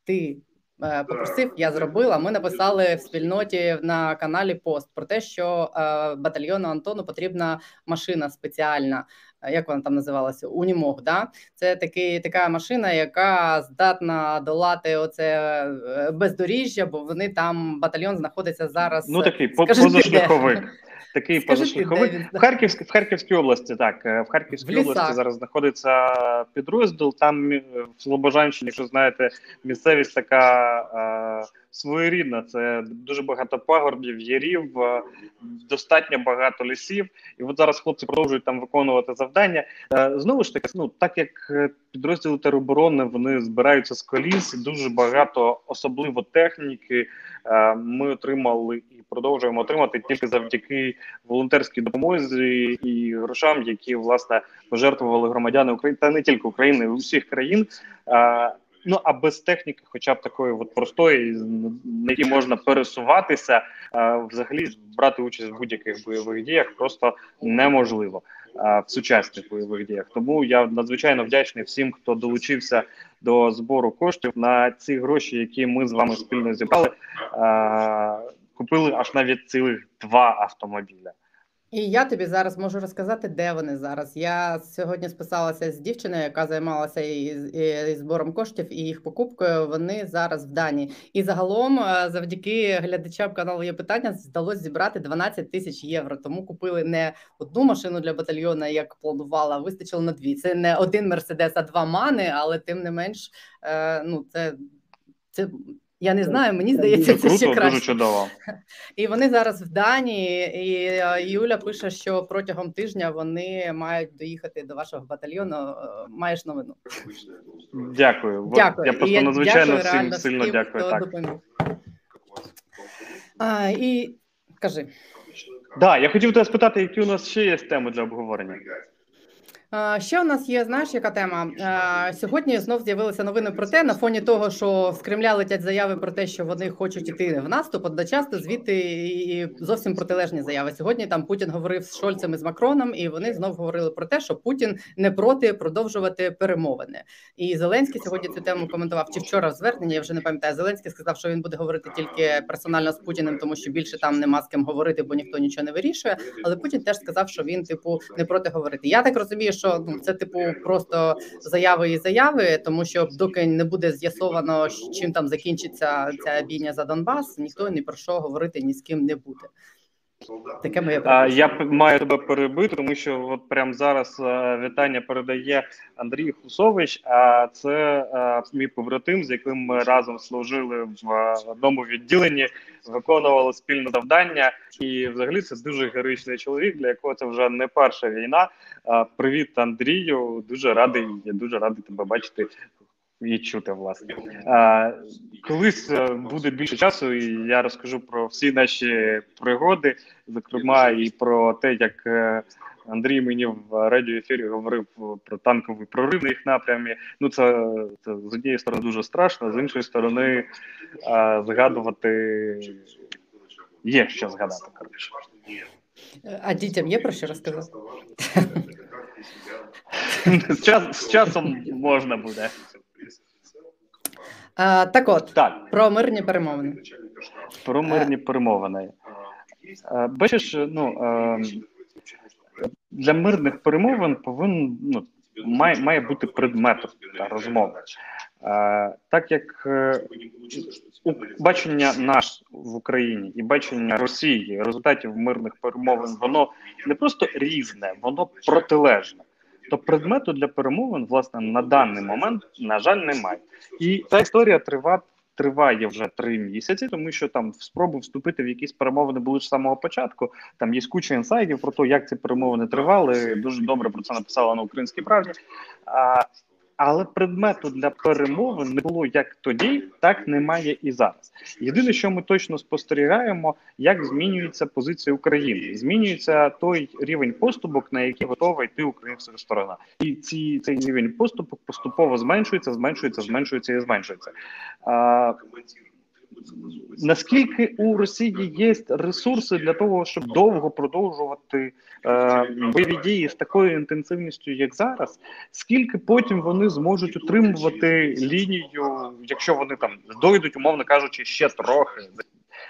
ти. Е, попросив, я зробила. Ми написали в спільноті на каналі пост про те, що е, батальйону Антону потрібна машина спеціальна. Е, як вона там називалася? Унімог. Да? Це такий така машина, яка здатна долати оце бездоріжжя, бо вони там батальйон знаходиться зараз. Ну такий позашляховик. Такий позашляховик в Харківській в Харківській області. Так в Харківській в області зараз знаходиться підрозділ. Там в Слобожанщині, якщо знаєте, місцевість така е, своєрідна. Це дуже багато пагорбів, ярів, е, достатньо багато лісів. І от зараз хлопці продовжують там виконувати завдання. Е, знову ж таки, ну так як підрозділи тероборони вони збираються з коліс, дуже багато, особливо техніки. Е, ми отримали і продовжуємо отримати тільки завдяки волонтерській допомозі і грошам, які власне пожертвували громадяни України та не тільки України, усіх країн. Ну а без техніки, хоча б такої от простої, на якій можна пересуватися, взагалі брати участь в будь-яких бойових діях просто неможливо в сучасних бойових діях. Тому я надзвичайно вдячний всім, хто долучився до збору коштів на ці гроші, які ми з вами спільно зібрали. Купили аж навіть цілих два автомобіля. І я тобі зараз можу розказати, де вони зараз. Я сьогодні списалася з дівчиною, яка займалася і, і, і збором коштів і їх покупкою. Вони зараз в Данії. І загалом, е, завдяки глядачам каналу є питання, здалося зібрати 12 тисяч євро. Тому купили не одну машину для батальйону, як планувала, вистачило на дві. Це не один мерседес, а два мани, але тим не менш, е, ну це. Це я не знаю, мені здається, це, ще краще. Дуже чудово. І вони зараз в Данії. І е, Юля пише, що протягом тижня вони мають доїхати до вашого батальйону. Е, маєш новину. Дякую. Дякую. Я просто надзвичайно всім сильно всім, дякую. Так. А, І кажи. Да, я хотів тебе спитати, які у нас ще є теми для обговорення. Ще у нас є, знаєш, яка тема сьогодні? Знов з'явилися новини про те, на фоні того, що з Кремля летять заяви про те, що вони хочуть іти в наступ. Одночасно звідти і зовсім протилежні заяви. Сьогодні там Путін говорив з Шольцем і з Макроном, і вони знов говорили про те, що Путін не проти продовжувати перемовини. І Зеленський сьогодні цю тему коментував чи вчора в зверненні. Я вже не пам'ятаю. Зеленський сказав, що він буде говорити тільки персонально з Путіним, тому що більше там нема з ким говорити, бо ніхто нічого не вирішує. Але Путін теж сказав, що він типу не проти говорити. Я так розумію, що ну це типу просто заяви і заяви, тому що доки не буде з'ясовано, чим там закінчиться ця бійня за Донбас, ніхто ні про що говорити ні з ким не буде. Таке моє а, я маю тебе перебити, тому що от прямо зараз а, вітання передає Андрій Хусович. А це а, мій побратим, з яким ми разом служили в одному відділенні, виконували спільне завдання. І, взагалі, це дуже героїчний чоловік, для якого це вже не перша війна. А, Привіт, Андрію. Дуже радий. Я дуже радий тебе бачити відчути, власне. А, Колись е, буде більше часу, і я розкажу про всі наші пригоди, зокрема, і про те, як е, Андрій мені в радіоефірі говорив про танковий прорив на їх напрямі. Ну, це, це з однієї сторони дуже страшно, з іншої сторони, а, згадувати є що згадати. коротше. А дітям є про що розказати? З часом можна буде. А, Так от, так. про мирні перемовини. Про мирні перемовини. Бачиш, ну для мирних перемовин повинен ну, має має бути предметом та розмови. Так як е, бачення наш в Україні і бачення Росії результатів мирних перемовин, воно не просто різне, воно протилежне. То предмету для перемовин, власне, на даний момент, на жаль, немає. І ця історія трива, триває вже три місяці, тому що там спроби вступити в якісь перемовини були з самого початку. Там є куча інсайдів про те, як ці перемовини тривали. Дуже добре про це написала на українській правді. А але предмету для перемовин не було як тоді, так немає і зараз. Єдине, що ми точно спостерігаємо, як змінюється позиція України, змінюється той рівень поступок, на який готова йти українська сторона, і ці цей рівень поступок поступово зменшується, зменшується, зменшується і зменшується. А, Наскільки у Росії є ресурси для того, щоб довго продовжувати е, бойові дії з такою інтенсивністю, як зараз, скільки потім вони зможуть утримувати лінію, якщо вони там дойдуть, умовно кажучи, ще трохи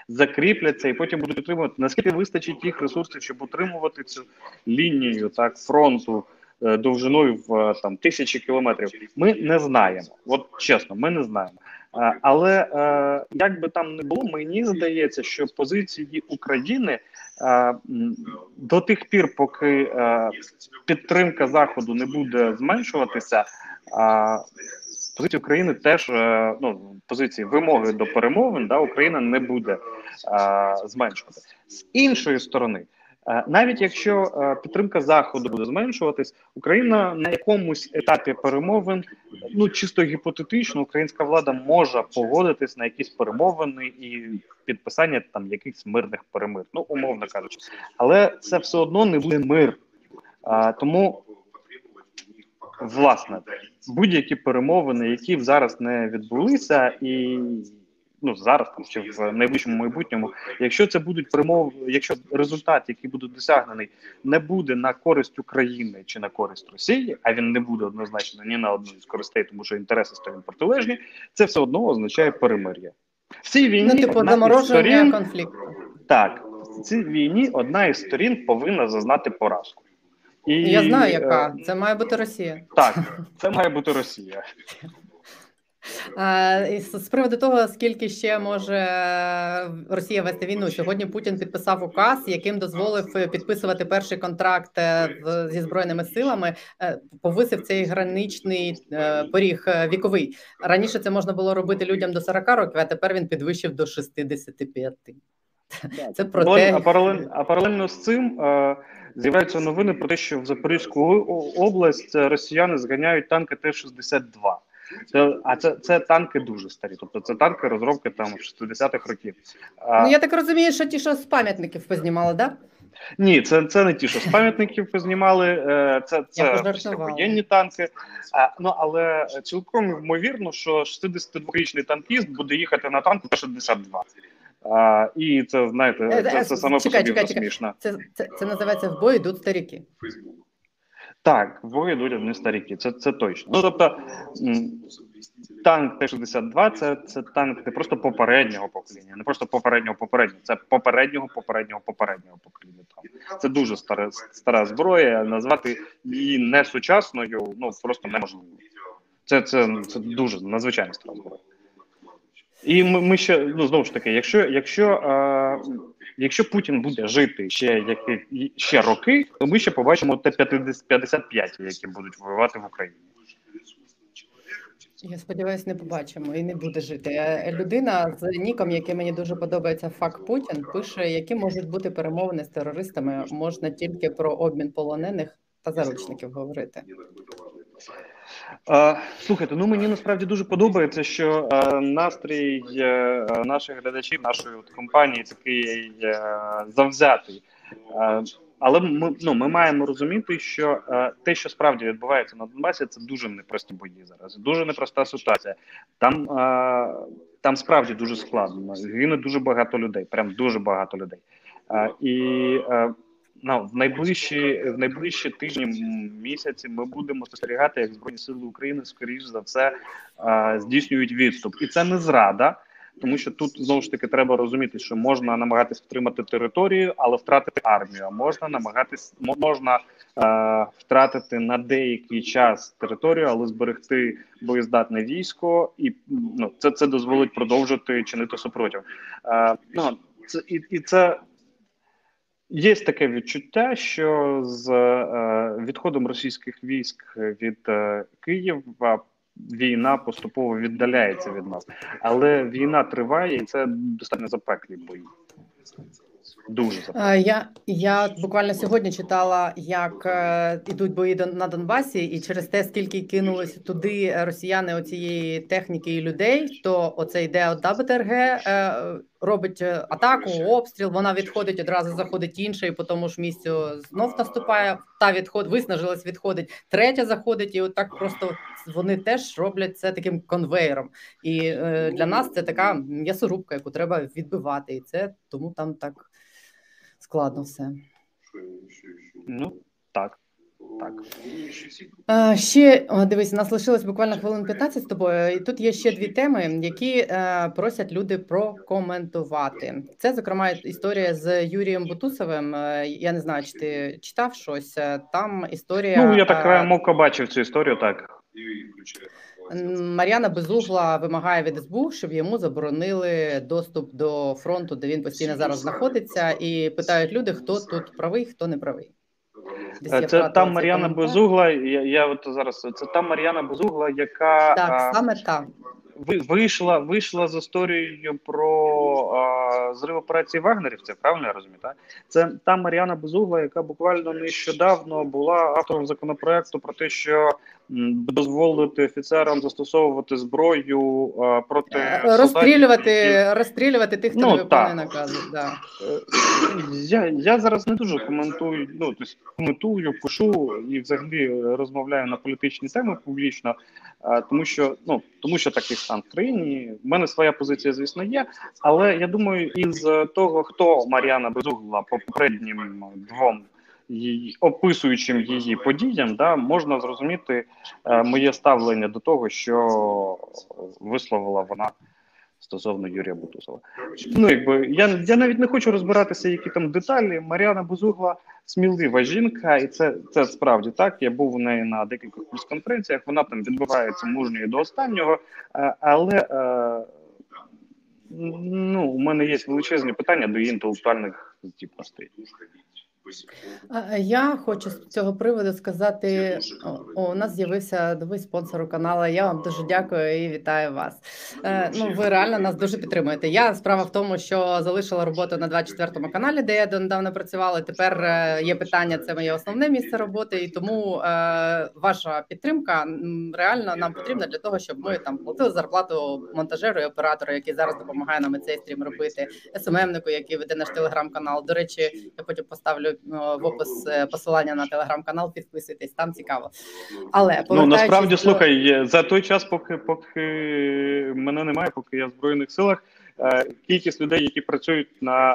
закріпляться і потім будуть утримувати, наскільки вистачить їх ресурсів, щоб утримувати цю лінію так фронту е, довжиною в там тисячі кілометрів? Ми не знаємо. От чесно, ми не знаємо. Але е, як би там не було, мені здається, що позиції України е, до тих пір, поки е, підтримка заходу не буде зменшуватися, позиції України теж ну позиції вимоги до перемовин да Україна не буде зменшувати з іншої сторони. Е, навіть якщо е, підтримка заходу буде зменшуватись, Україна на якомусь етапі перемовин, ну чисто гіпотетично, українська влада може погодитись на якісь перемовини і підписання там якихось мирних перемир, ну умовно кажучи, але це все одно не буде мир. А, Тому власне будь-які перемовини, які зараз не відбулися, і ну зараз там чи в найближчому майбутньому, якщо це будуть перемови, якщо результат, який буде досягнений, не буде на користь України чи на користь Росії, а він не буде однозначно ні на одну з користей, тому що інтереси сторін протилежні, це все одно означає перемир'я. В цій війні ну, типу замороження сторін, конфлікту. Так, в цій війні одна із сторін повинна зазнати поразку. І, Я знаю, яка це має бути Росія. Так, це має бути Росія. З приводу того, скільки ще може Росія вести війну, сьогодні Путін підписав указ, яким дозволив підписувати перший контракт е, зі збройними силами. Е, повисив цей граничний е, поріг віковий. Раніше це можна було робити людям до 40 років, а тепер він підвищив до 65. Це про те... а паралельно, а паралельно з цим з'являються новини про те, що в Запорізьку область росіяни зганяють танки Т-62. Це а це це танки дуже старі. Тобто це танки розробки там 60-х років. Ну я так розумію, що ті, що з пам'ятників познімали, да? Ні, це це не ті, що з пам'ятників познімали. Е, це це воєнні танки. А, Ну але цілком ймовірно, що 62-річний танкіст буде їхати на танку Т-62. А, І це знаєте, е, це, це саме чекай, по собі чекай, смішно. Це, це це називається в бою йдуть старіки. Так, в бою йдуть одні старіки, це це точно. Ну тобто танк Т-62 це це танк не просто попереднього покоління, не просто попереднього попереднього, це попереднього попереднього попереднього покоління. Це дуже стара стара зброя. Назвати її не сучасною, ну просто неможливо. Це це, це дуже надзвичайно стара зброя. І ми ми ще ну знову ж таки, якщо якщо е, якщо Путін буде жити ще які ще роки, то ми ще побачимо Т-55, які будуть воювати в Україні. Я сподіваюся, не побачимо і не буде жити. Е, людина з ніком, який мені дуже подобається, фак Путін, пише, які можуть бути перемовини з терористами. Можна тільки про обмін полонених та заручників говорити. Слухайте, ну мені насправді дуже подобається, що е, настрій е, наших глядачів, нашої компанії такий е, завзятий. Але ми ну ми маємо розуміти, що те, що справді відбувається на Донбасі, це дуже непрості бої зараз. Дуже непроста ситуація. Там там справді дуже складно. Гине дуже багато людей, прям дуже багато людей. І ну, в найближчі в найближчі тижні місяці ми будемо спостерігати, як збройні сили України скоріш за все здійснюють відступ, і це не зрада. Тому що тут знову ж таки треба розуміти, що можна намагатись втримати територію, але втратити армію. Можна намагатись можна е, втратити на деякий час територію, але зберегти боєздатне військо, і ну це це дозволить продовжити чинити супротив. Е, ну це і, і це Є таке відчуття, що з е, відходом російських військ від е, Києва війна поступово віддаляється від нас, але війна триває, і це достатньо запеклі бої. Дуже запеклі. я я буквально сьогодні читала, як е, ідуть бої на Донбасі, і через те, скільки кинулися туди росіяни оцієї техніки і людей, то оце йде одна БТРГ. Е, робить е, атаку, обстріл. Вона відходить одразу. Заходить інша, і по тому ж місцю знов наступає. Та відход виснажилась, відходить. Третя заходить, і отак просто вони теж роблять це таким конвейером. І е, для нас це така м'ясорубка, яку треба відбивати, і це тому там так складно все. Ну так. Так. Ще дивись, у нас лишилось буквально хвилин 15 з тобою. І тут є ще дві теми, які е, просять люди прокоментувати. Це, зокрема, історія з Юрієм Бутусовим. Е, я не знаю, чи ти читав щось. Е, там історія. Ну, я так е, мовка бачив цю історію, так. Мар'яна Безугла вимагає від СБУ, щоб йому заборонили доступ до фронту, де він постійно зараз знаходиться, і питають люди, хто тут правий, хто не правий. Десь це та Мар'яна Безугла. Я я от зараз це та Мар'яна Безугла, яка так саме та вийшла вийшла з історією про а, зрив операції вагнерівців, правильно я розумію? Так? Це та Мар'яна Безугла, яка буквально нещодавно була автором законопроекту про те, що дозволити офіцерам застосовувати зброю а, проти е, розстрілювати, які... розстрілювати тих, хто ну, не виконує накази. Да. Е, я я зараз не дуже коментую. Ну тобто коментую, пишу і взагалі розмовляю на політичні теми публічно, тому що ну тому, що такий стан в країні. У мене своя позиція, звісно, є. Але я думаю, із того, хто Мар'яна Безугла по попереднім двом її описуючим її подіям, да, можна зрозуміти е, моє ставлення до того, що висловила вона стосовно Юрія Бутусова. Ну, якби я я навіть не хочу розбиратися, які там деталі. Мар'яна Бузугла смілива жінка, і це це справді так. Я був у неї на декількох прес-конференціях. Вона там відбувається мужньою до останнього, е, але е, ну, у мене є величезні питання до її інтелектуальних здібностей. Я хочу з цього приводу сказати: о, у нас з'явився новий спонсор у каналу. Я вам дуже дякую і вітаю вас. Е, ну, ви реально нас дуже підтримуєте. Я справа в тому, що залишила роботу на 24 му каналі, де я донедавна працювала. Тепер е, є питання. Це моє основне місце роботи, і тому е, ваша підтримка реально нам потрібна для того, щоб ми там платили зарплату монтажеру і оператору, який зараз допомагає нам цей стрім робити. СММнику, який веде наш телеграм-канал. До речі, я потім поставлю. Е, в опис е, посилання на телеграм-канал. Підписуйтесь, там цікаво. Але ну насправді слухай за той час, поки поки мене немає, поки я в збройних силах. Е, кількість людей, які працюють на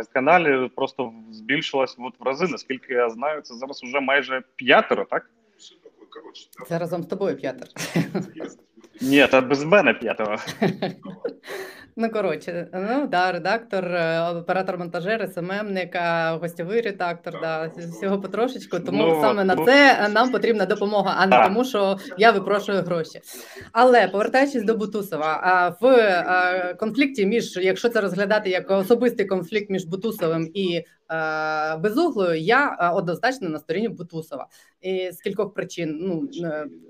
е, каналі, просто збільшилась от в рази. Наскільки я знаю, це зараз вже майже п'ятеро, так? Це разом з тобою п'ятеро. Ні, та без мене п'ятого. Ну, коротше, ну да, редактор, е, оператор монтажер, СММник, гостьовий редактор, да, всього потрошечку. Тому ну, саме ну, на це нам потрібна допомога, а не а. тому, що я випрошую гроші. Але повертаючись до Бутусова, в конфлікті між, якщо це розглядати як особистий конфлікт між Бутусовим і Е, безуглою, я е, однозначно на стороні Бутусова. І з кількох причин. Ну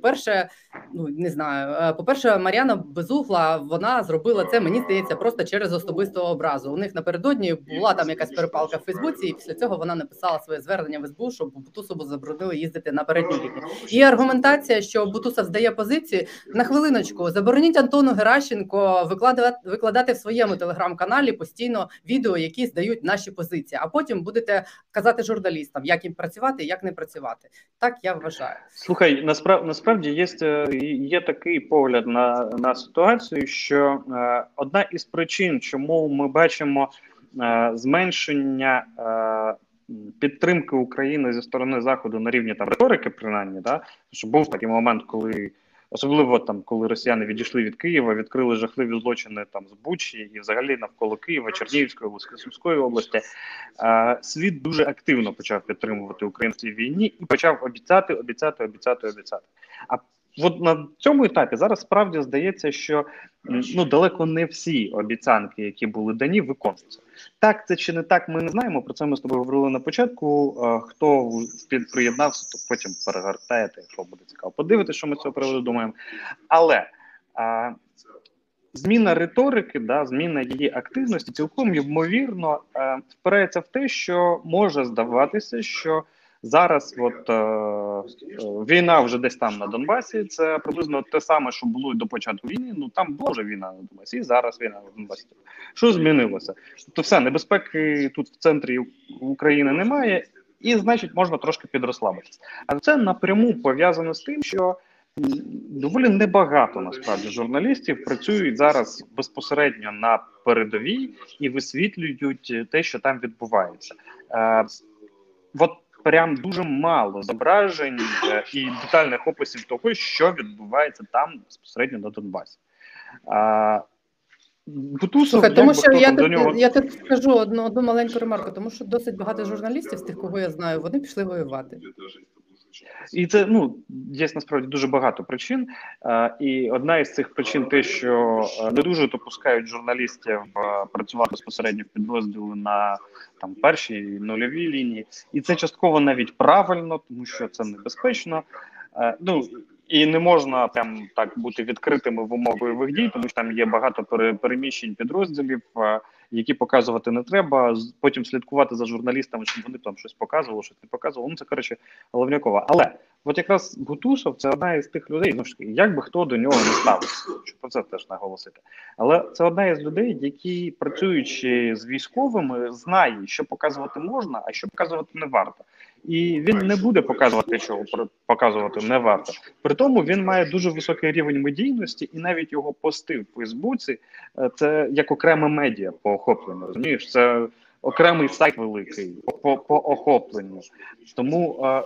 перше, ну не знаю. По перше, Мар'яна Безугла вона зробила це. Мені здається, просто через особистого образу. У них напередодні була там якась перепалка в Фейсбуці, і після цього вона написала своє звернення в СБУ, щоб Бутусову заборонили їздити на передню лінію. І аргументація, що Бутусов здає позиції на хвилиночку. Забороніть Антону Геращенко викладати викладати в своєму телеграм-каналі постійно відео, які здають наші позиції. А потім будете казати журналістам, як їм працювати, як не працювати. Так я вважаю. Слухай, насправді насправді є є такий погляд на на ситуацію, що е, одна із причин, чому ми бачимо е, зменшення. Е, Підтримки України зі сторони заходу на рівні там риторики, принаймні, да що був такий момент, коли особливо там, коли росіяни відійшли від Києва, відкрили жахливі злочини там з Бучі і взагалі навколо Києва, Чернігівської області, Сумської області. Е, світ дуже активно почав підтримувати Україну в цій війні і почав обіцяти, обіцяти, обіцяти, обіцяти. А От на цьому етапі зараз справді здається, що ну далеко не всі обіцянки, які були дані, виконуються. Так, це чи не так, ми не знаємо. Про це ми з тобою говорили на початку. Хто приєднався, то потім перегортаєте, якщо буде цікаво. Подивитися, що ми цього приводу думаємо. Але а, зміна риторики, да, зміна її активності, цілком ймовірно впирається в те, що може здаватися, що. Зараз, от е, війна вже десь там на Донбасі. Це приблизно те саме, що було до початку війни. Ну там була вже війна на Донбасі, і зараз війна на Донбасі. Що змінилося? Тобто, все небезпеки тут в центрі України немає, і значить можна трошки підрослабитися. А це напряму пов'язано з тим, що доволі небагато насправді журналістів працюють зараз безпосередньо на передовій і висвітлюють те, що там відбувається. Е, От прям дуже мало зображень е, і детальних описів того, що відбувається там безпосередньо на Донбасі. А, Бутусов, Слухай, тому що я тут, нього... я тут скажу одну одну маленьку ремарку, тому що досить багато журналістів з тих, кого я знаю, вони пішли воювати. І це ну є насправді дуже багато причин. Е, і одна із цих причин, те, що е, не дуже допускають журналістів е, працювати безпосередньо в підрозділу на там першій нульовій лінії, і це частково навіть правильно, тому що це небезпечно. Ну і не можна там так бути відкритими в умовах бойових дій, тому що там є багато переміщень підрозділів, які показувати не треба. Потім слідкувати за журналістами, щоб вони там щось показували, щось не показували. Ну це коротше головнякова. Але от якраз Гутусов це одна із тих людей. Ну ж як би хто до нього не ставився, щоб про це теж наголосити. Але це одна із людей, які працюючи з військовими, знає, що показувати можна, а що показувати не варто і він не буде показувати, що показувати не варто. При тому він має дуже високий рівень медійності, і навіть його пости в Фейсбуці е, це як окреме медіа по охопленню. Розумієш, це окремий сайт великий по по охопленню. Тому е,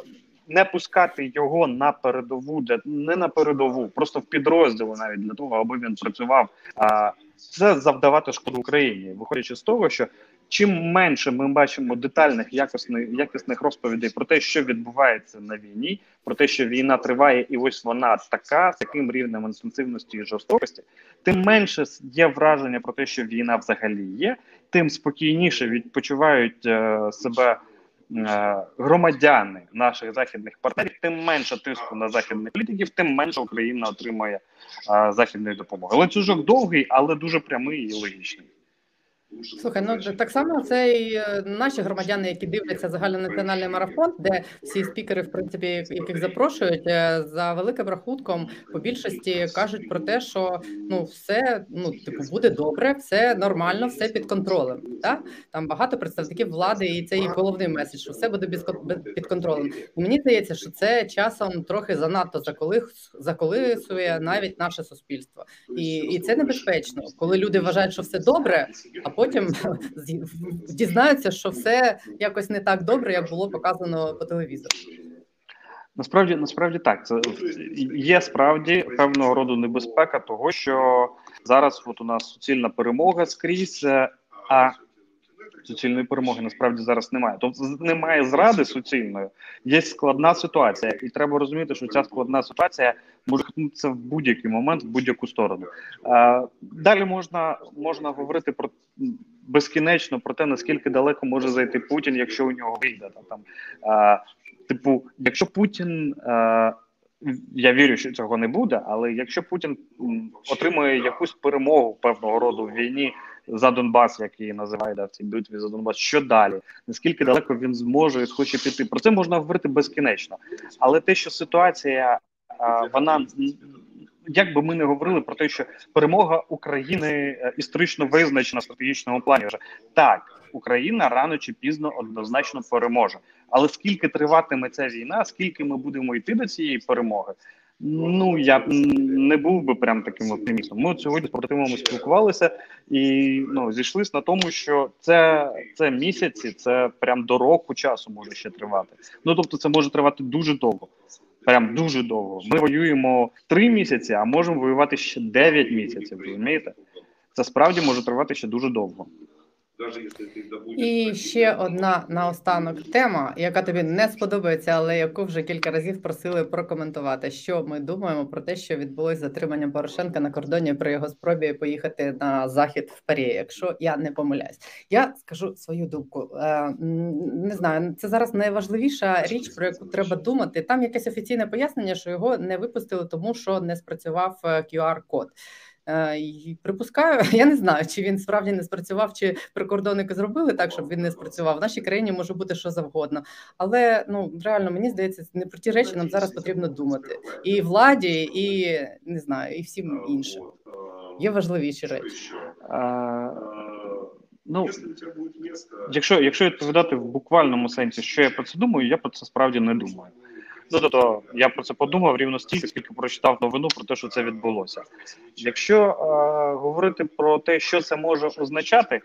не пускати його на передову, для не на передову, просто в підрозділу, навіть для того, аби він працював. А це завдавати шкоду Україні, виходячи з того, що чим менше ми бачимо детальних якісних якісних розповідей про те, що відбувається на війні, про те, що війна триває, і ось вона така, таким рівнем інтенсивності і жорстокості, тим менше є враження про те, що війна взагалі є, тим спокійніше відпочивають е, себе. Е, громадяни наших західних партнерів, тим менше тиску на західних політиків, тим менше Україна отримає а, е, західної допомоги. Ланцюжок довгий, але дуже прямий і логічний. Слухай, ну так само це і е, наші громадяни, які дивляться загальнонаціональний марафон, де всі спікери, в принципі, яких запрошують е, за великим рахунком, по більшості кажуть про те, що ну все ну типу буде добре, все нормально, все під контролем. Так? Там багато представників влади, і це їх головний меседж, що все буде під контролем. І мені здається, що це часом трохи занадто заколисує навіть наше суспільство, і, і це небезпечно, коли люди вважають, що все добре, а потім потім дізнаються, що все якось не так добре, як було показано по телевізору. Насправді, насправді так, це є справді певного роду небезпека, того що зараз от у нас суцільна перемога скрізь, е, а суцільної перемоги насправді зараз немає. Тобто немає зради суцільної, є складна ситуація, і треба розуміти, що ця складна ситуація може хтнутися в будь-який момент, в будь-яку сторону. Далі можна можна говорити про безкінечно про те, наскільки далеко може зайти Путін, якщо у нього вийде там. Типу, якщо Путін. Я вірю, що цього не буде, але якщо Путін отримує якусь перемогу певного роду в війні за Донбас, як її називають да, в цій битві за Донбас, що далі? Наскільки далеко він зможе і схоче піти? Про це можна говорити безкінечно, але те, що ситуація вона як би ми не говорили про те, що перемога України е, історично визначена в стратегічному плані, вже так Україна рано чи пізно однозначно переможе. Але скільки триватиме ця війна, скільки ми будемо йти до цієї перемоги? Ну я б не був би прям таким оптимістом. Ми от сьогодні з побратимами спілкувалися і ну зійшлися на тому, що це це місяці, це прям до року часу може ще тривати. Ну тобто, це може тривати дуже довго. Прям дуже довго. Ми воюємо три місяці, а можемо воювати ще дев'ять місяців. Розумієте? Це справді може тривати ще дуже довго. І ще одна наостанок тема, яка тобі не сподобається, але яку вже кілька разів просили прокоментувати. Що ми думаємо про те, що відбулось затримання Порошенка на кордоні при його спробі поїхати на захід в Парі, якщо я не помиляюсь. Я скажу свою думку. Е, не знаю, це зараз найважливіша річ, про яку треба думати. Там якесь офіційне пояснення, що його не випустили, тому що не спрацював QR-код. Е, Е, припускаю, я не знаю, чи він справді не спрацював, чи прикордонники зробили так, щоб він не спрацював. В нашій країні може бути що завгодно. Але ну реально мені здається, не про ті речі нам зараз потрібно думати і владі, і не знаю, і всім іншим. Є важливіші речі. Ну, якщо якщо відповідати в буквальному сенсі, що я про це думаю, я про це справді не думаю. Ну тобто я про це подумав рівно стільки, скільки прочитав новину про те, що це відбулося. Якщо е, говорити про те, що це може означати,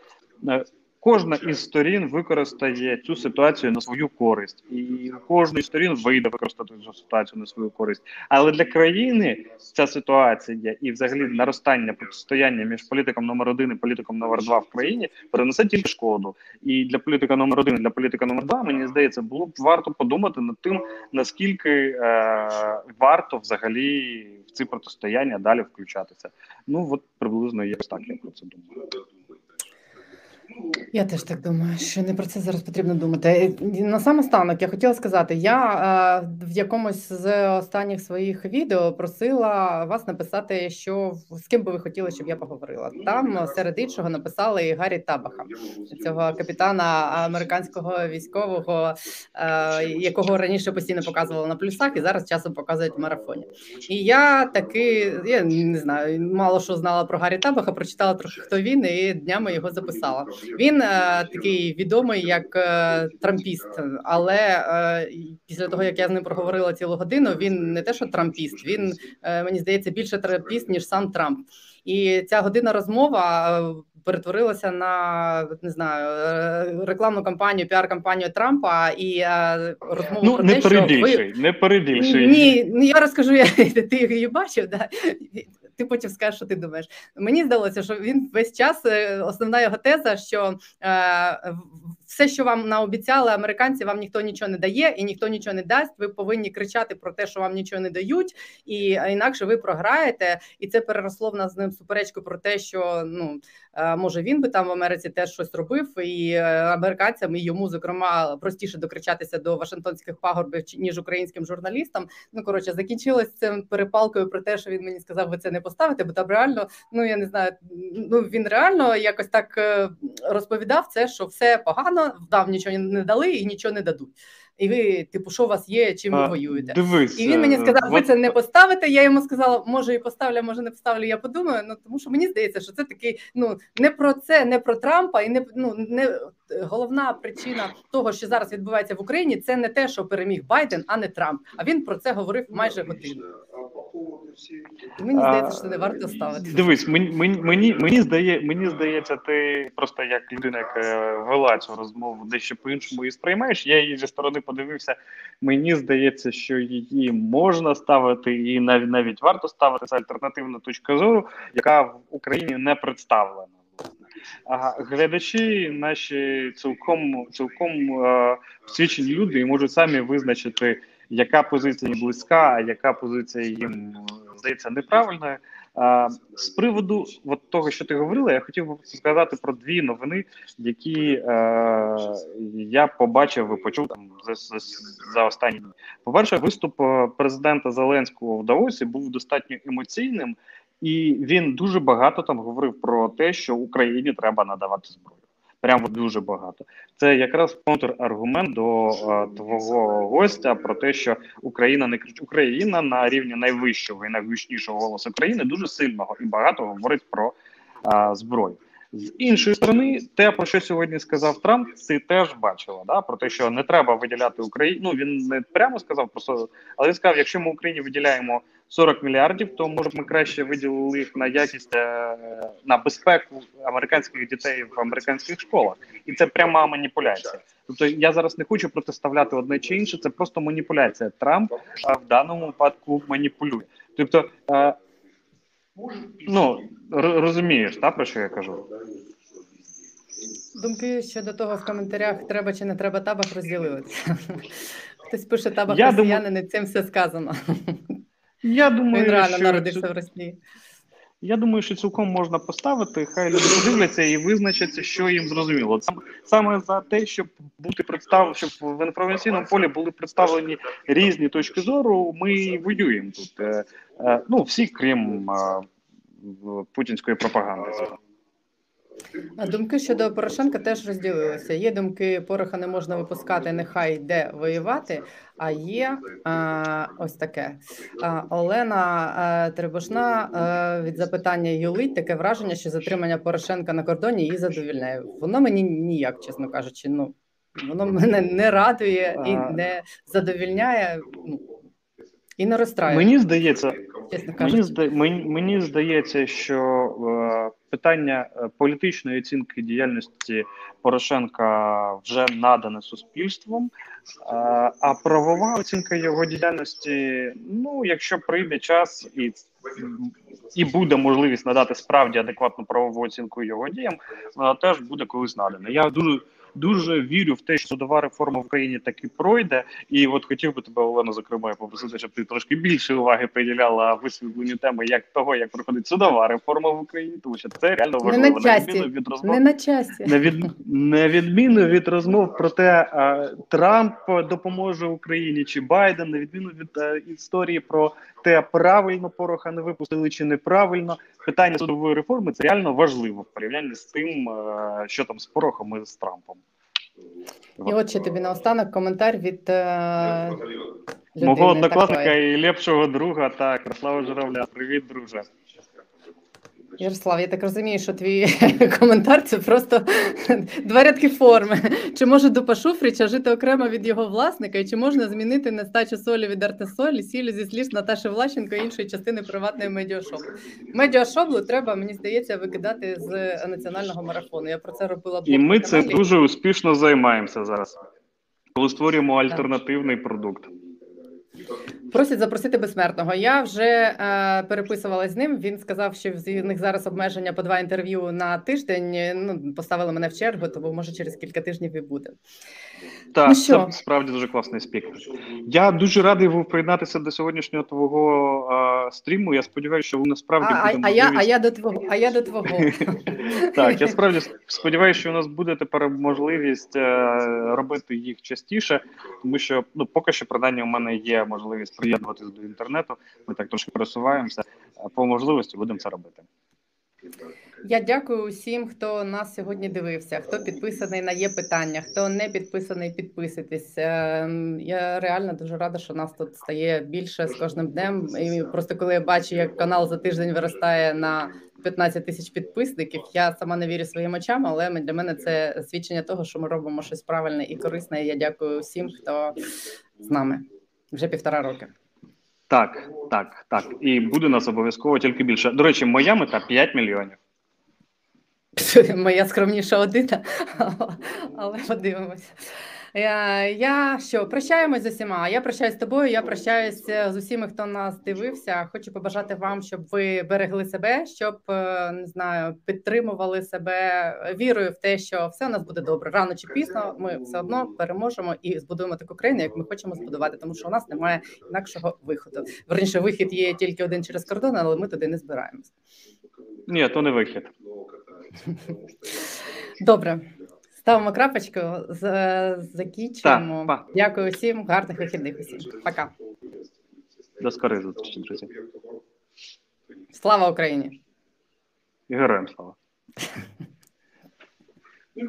е, Кожна із сторін використає цю ситуацію на свою користь, і кожної сторін вийде використати цю ситуацію на свою користь. Але для країни ця ситуація і, взагалі, наростання протистояння між політиком номер один і політиком номер два в країні перенесе тільки шкоду. І для політика номер один, і для політика номер два, мені здається, було б варто подумати над тим, наскільки е, варто взагалі в ці протистояння далі включатися. Ну от приблизно є так, я про це думаю. Я теж так думаю, що не про це зараз потрібно думати. На сам останок я хотіла сказати, я е, в якомусь з останніх своїх відео просила вас написати, що з ким би ви хотіли, щоб я поговорила. Там серед іншого написали Гаррі Табаха, цього капітана американського військового, е, якого раніше постійно показували на плюсах, і зараз часом показують в марафоні. І я таки я не знаю, мало що знала про Гаррі Табаха, прочитала трохи хто він і днями його записала. Він е, такий відомий як е, трампіст, але е, після того як я з ним проговорила цілу годину, він не те, що трампіст, він е, мені здається більше трампіст ніж сам Трамп. І ця година розмова е, перетворилася на не знаю е, рекламну кампанію, піар-кампанію Трампа і е, розмову ну, про не те, що ви... не перебільшуй. Ні, ну я розкажу, я ти її бачив. Да? Ти потім скажеш, що ти думаєш. Мені здалося, що він весь час е, основна його теза, що е, все, що вам наобіцяли американці, вам ніхто нічого не дає і ніхто нічого не дасть. Ви повинні кричати про те, що вам нічого не дають, і інакше ви програєте. І це переросло в нас з ним суперечку про те, що ну Е, може він би там в Америці теж щось робив, і е, американцям і йому зокрема простіше докричатися до Вашингтонських пагорбів ніж українським журналістам. Ну коротше, закінчилось цим перепалкою про те, що він мені сказав, ви це не поставите, бо там реально, ну я не знаю, ну він реально якось так е, розповідав це, що все погано, вдав нічого не дали і нічого не дадуть і ви, типу, що у вас є, чим ви воюєте? Дивись, і він мені сказав, ви це не поставите. Я йому сказала, може і поставлю, може не поставлю. Я подумаю. Ну тому що мені здається, що це такий ну не про це, не про Трампа, і не ну не головна причина того, що зараз відбувається в Україні, це не те, що переміг Байден, а не Трамп. А він про це говорив майже годину. Мені здається, що не варто ставити. Дивись, мені мені мені здає, мені здається, ти просто як людина, яка вела цю розмову дещо по іншому і сприймаєш. Я її зі сторони подивився. Мені здається, що її можна ставити, і навіть навіть варто ставити це альтернативна точка зору, яка в Україні не представлена. Глядачі наші цілком цілком е, освічені люди і можуть самі визначити, яка позиція їм близька, а яка позиція їм здається неправильною. З приводу от того, що ти говорила, я хотів би сказати про дві новини, які е, я побачив і почув там за за, за останні. По перше, виступ е, президента Зеленського в Давосі був достатньо емоційним, і він дуже багато там говорив про те, що Україні треба надавати зброю. Прямо дуже багато. Це якраз контраргумент до е, твого гостя про те, що Україна не Україна на рівні найвищого і найгучнішого голосу країни дуже сильного і багато говорить про а, зброю. З іншої сторони, те про що сьогодні сказав Трамп, ти теж бачила да про те, що не треба виділяти Україну. Ну він не прямо сказав, просто але він сказав: якщо ми Україні виділяємо 40 мільярдів, то може ми краще виділили їх на якість е, на безпеку американських дітей в американських школах, і це пряма маніпуляція. Тобто я зараз не хочу протиставляти одне чи інше. Це просто маніпуляція. Трамп в даному випадку маніпулює. Тобто, е, ну розумієш, та про що я кажу. Думки щодо того в коментарях треба чи не треба табак розділилися. Хтось пише табак росіянини, цим все сказано. Я думаю, Він реально що народився в Росії. Я думаю, що цілком можна поставити, хай люди подивляться і визначаться, що їм зрозуміло. Саме за те, щоб бути представлені, щоб в інформаційному полі були представлені різні точки зору. Ми воюємо тут. Е, е, ну всі, крім е, путінської пропаганди. Думки щодо Порошенка теж розділилися. Є думки, пороха не можна випускати, нехай йде воювати. А є а, ось таке а, Олена а, Требушна а, від запитання Юлить таке враження, що затримання Порошенка на кордоні її задовільняє. Воно мені ніяк, чесно кажучи. Ну воно мене не радує і не задовільняє. Ну і не розстраює. Мені здається, мені, зда... мені, мені здається, що е, питання е, політичної оцінки діяльності Порошенка вже надане суспільством, е, а правова оцінка його діяльності, ну якщо прийде час і і буде можливість надати справді адекватну правову оцінку його діям, вона теж буде колись надана. Я дуже дуже вірю в те, що судова реформа в Україні таки пройде. І от хотів би тебе, Олена, зокрема, попросити, щоб ти трошки більше уваги приділяла висвітленню теми як того, як проходить судова реформа в Україні, тому що це реально важливо Не на часі. від розмов. Не на часі. На від на відміну від розмов про те, а, Трамп допоможе Україні чи Байден, на відміну від а, історії про те, правильно пороха не випустили чи неправильно. Питання судової реформи це реально важливо в порівнянні з тим, а, що там з порохом і з Трампом. І от ще тобі наостанок коментар від е, людини Мого однокласника такої. і ліпшого друга, так, Рослава Журавля. Привіт, друже. Ярослав, я так розумію, що твій коментар це просто два рядки форми. Чи може Дупа Шуфрича жити окремо від його власника, і чи можна змінити нестачу солі від артесолі, сілю зі слів Наташі Влащенко і іншої частини приватної медіашоп? Медіашоблу треба, мені здається, викидати з національного марафону. Я про це робила І ми це дуже успішно займаємося зараз. Коли створюємо альтернативний продукт. Просять запросити безсмертного. Я вже е, переписувалась з ним. Він сказав, що в них зараз обмеження по два інтерв'ю на тиждень. Ну поставили мене в чергу, тому може через кілька тижнів і буде. Так, Ну що? це справді дуже класний спікер. Я дуже радий був приєднатися до сьогоднішнього твого а, стріму. Я сподіваюся, що ви А, насправді а, буде а я, а я до твого, а я до твого. Так, я справді сподіваюся, що у нас буде тепер можливість е, робити їх частіше, тому що ну поки що принаймні у мене є можливість приєднуватися до інтернету. Ми так трошки пересуваємося. Е, По можливості будемо це робити. Я дякую усім, хто нас сьогодні дивився, хто підписаний на є питання, хто не підписаний, підписуйтесь. Ем, Я реально дуже рада, що нас тут стає більше з кожним днем. І просто коли я бачу, як канал за тиждень виростає на 15 тисяч підписників, я сама не вірю своїм очам, але для мене це свідчення того, що ми робимо щось правильне і корисне. Я дякую всім, хто з нами вже півтора роки. Так, так, так. І буде нас обов'язково тільки більше. До речі, моя мета 5 мільйонів. Моя скромніша одина, але подивимося. Я, я що, прощаємось з усіма. Я прощаюсь з тобою, я прощаюся з усіма, хто нас дивився. Хочу побажати вам, щоб ви берегли себе, щоб е, не знаю, підтримували себе вірою в те, що все у нас буде добре. Рано чи пізно ми все одно переможемо і збудуємо таку країну, як ми хочемо збудувати, тому що у нас немає інакшого виходу. Верніше, вихід є тільки один через кордон, але ми туди не збираємося. Ні, то не вихід. Добре, ставимо крапочку, закінчуємо. Так. Дякую всім, гарних вихідних усім. Пока. До скорих зустрічі, друзі. Слава Україні! І героям слава.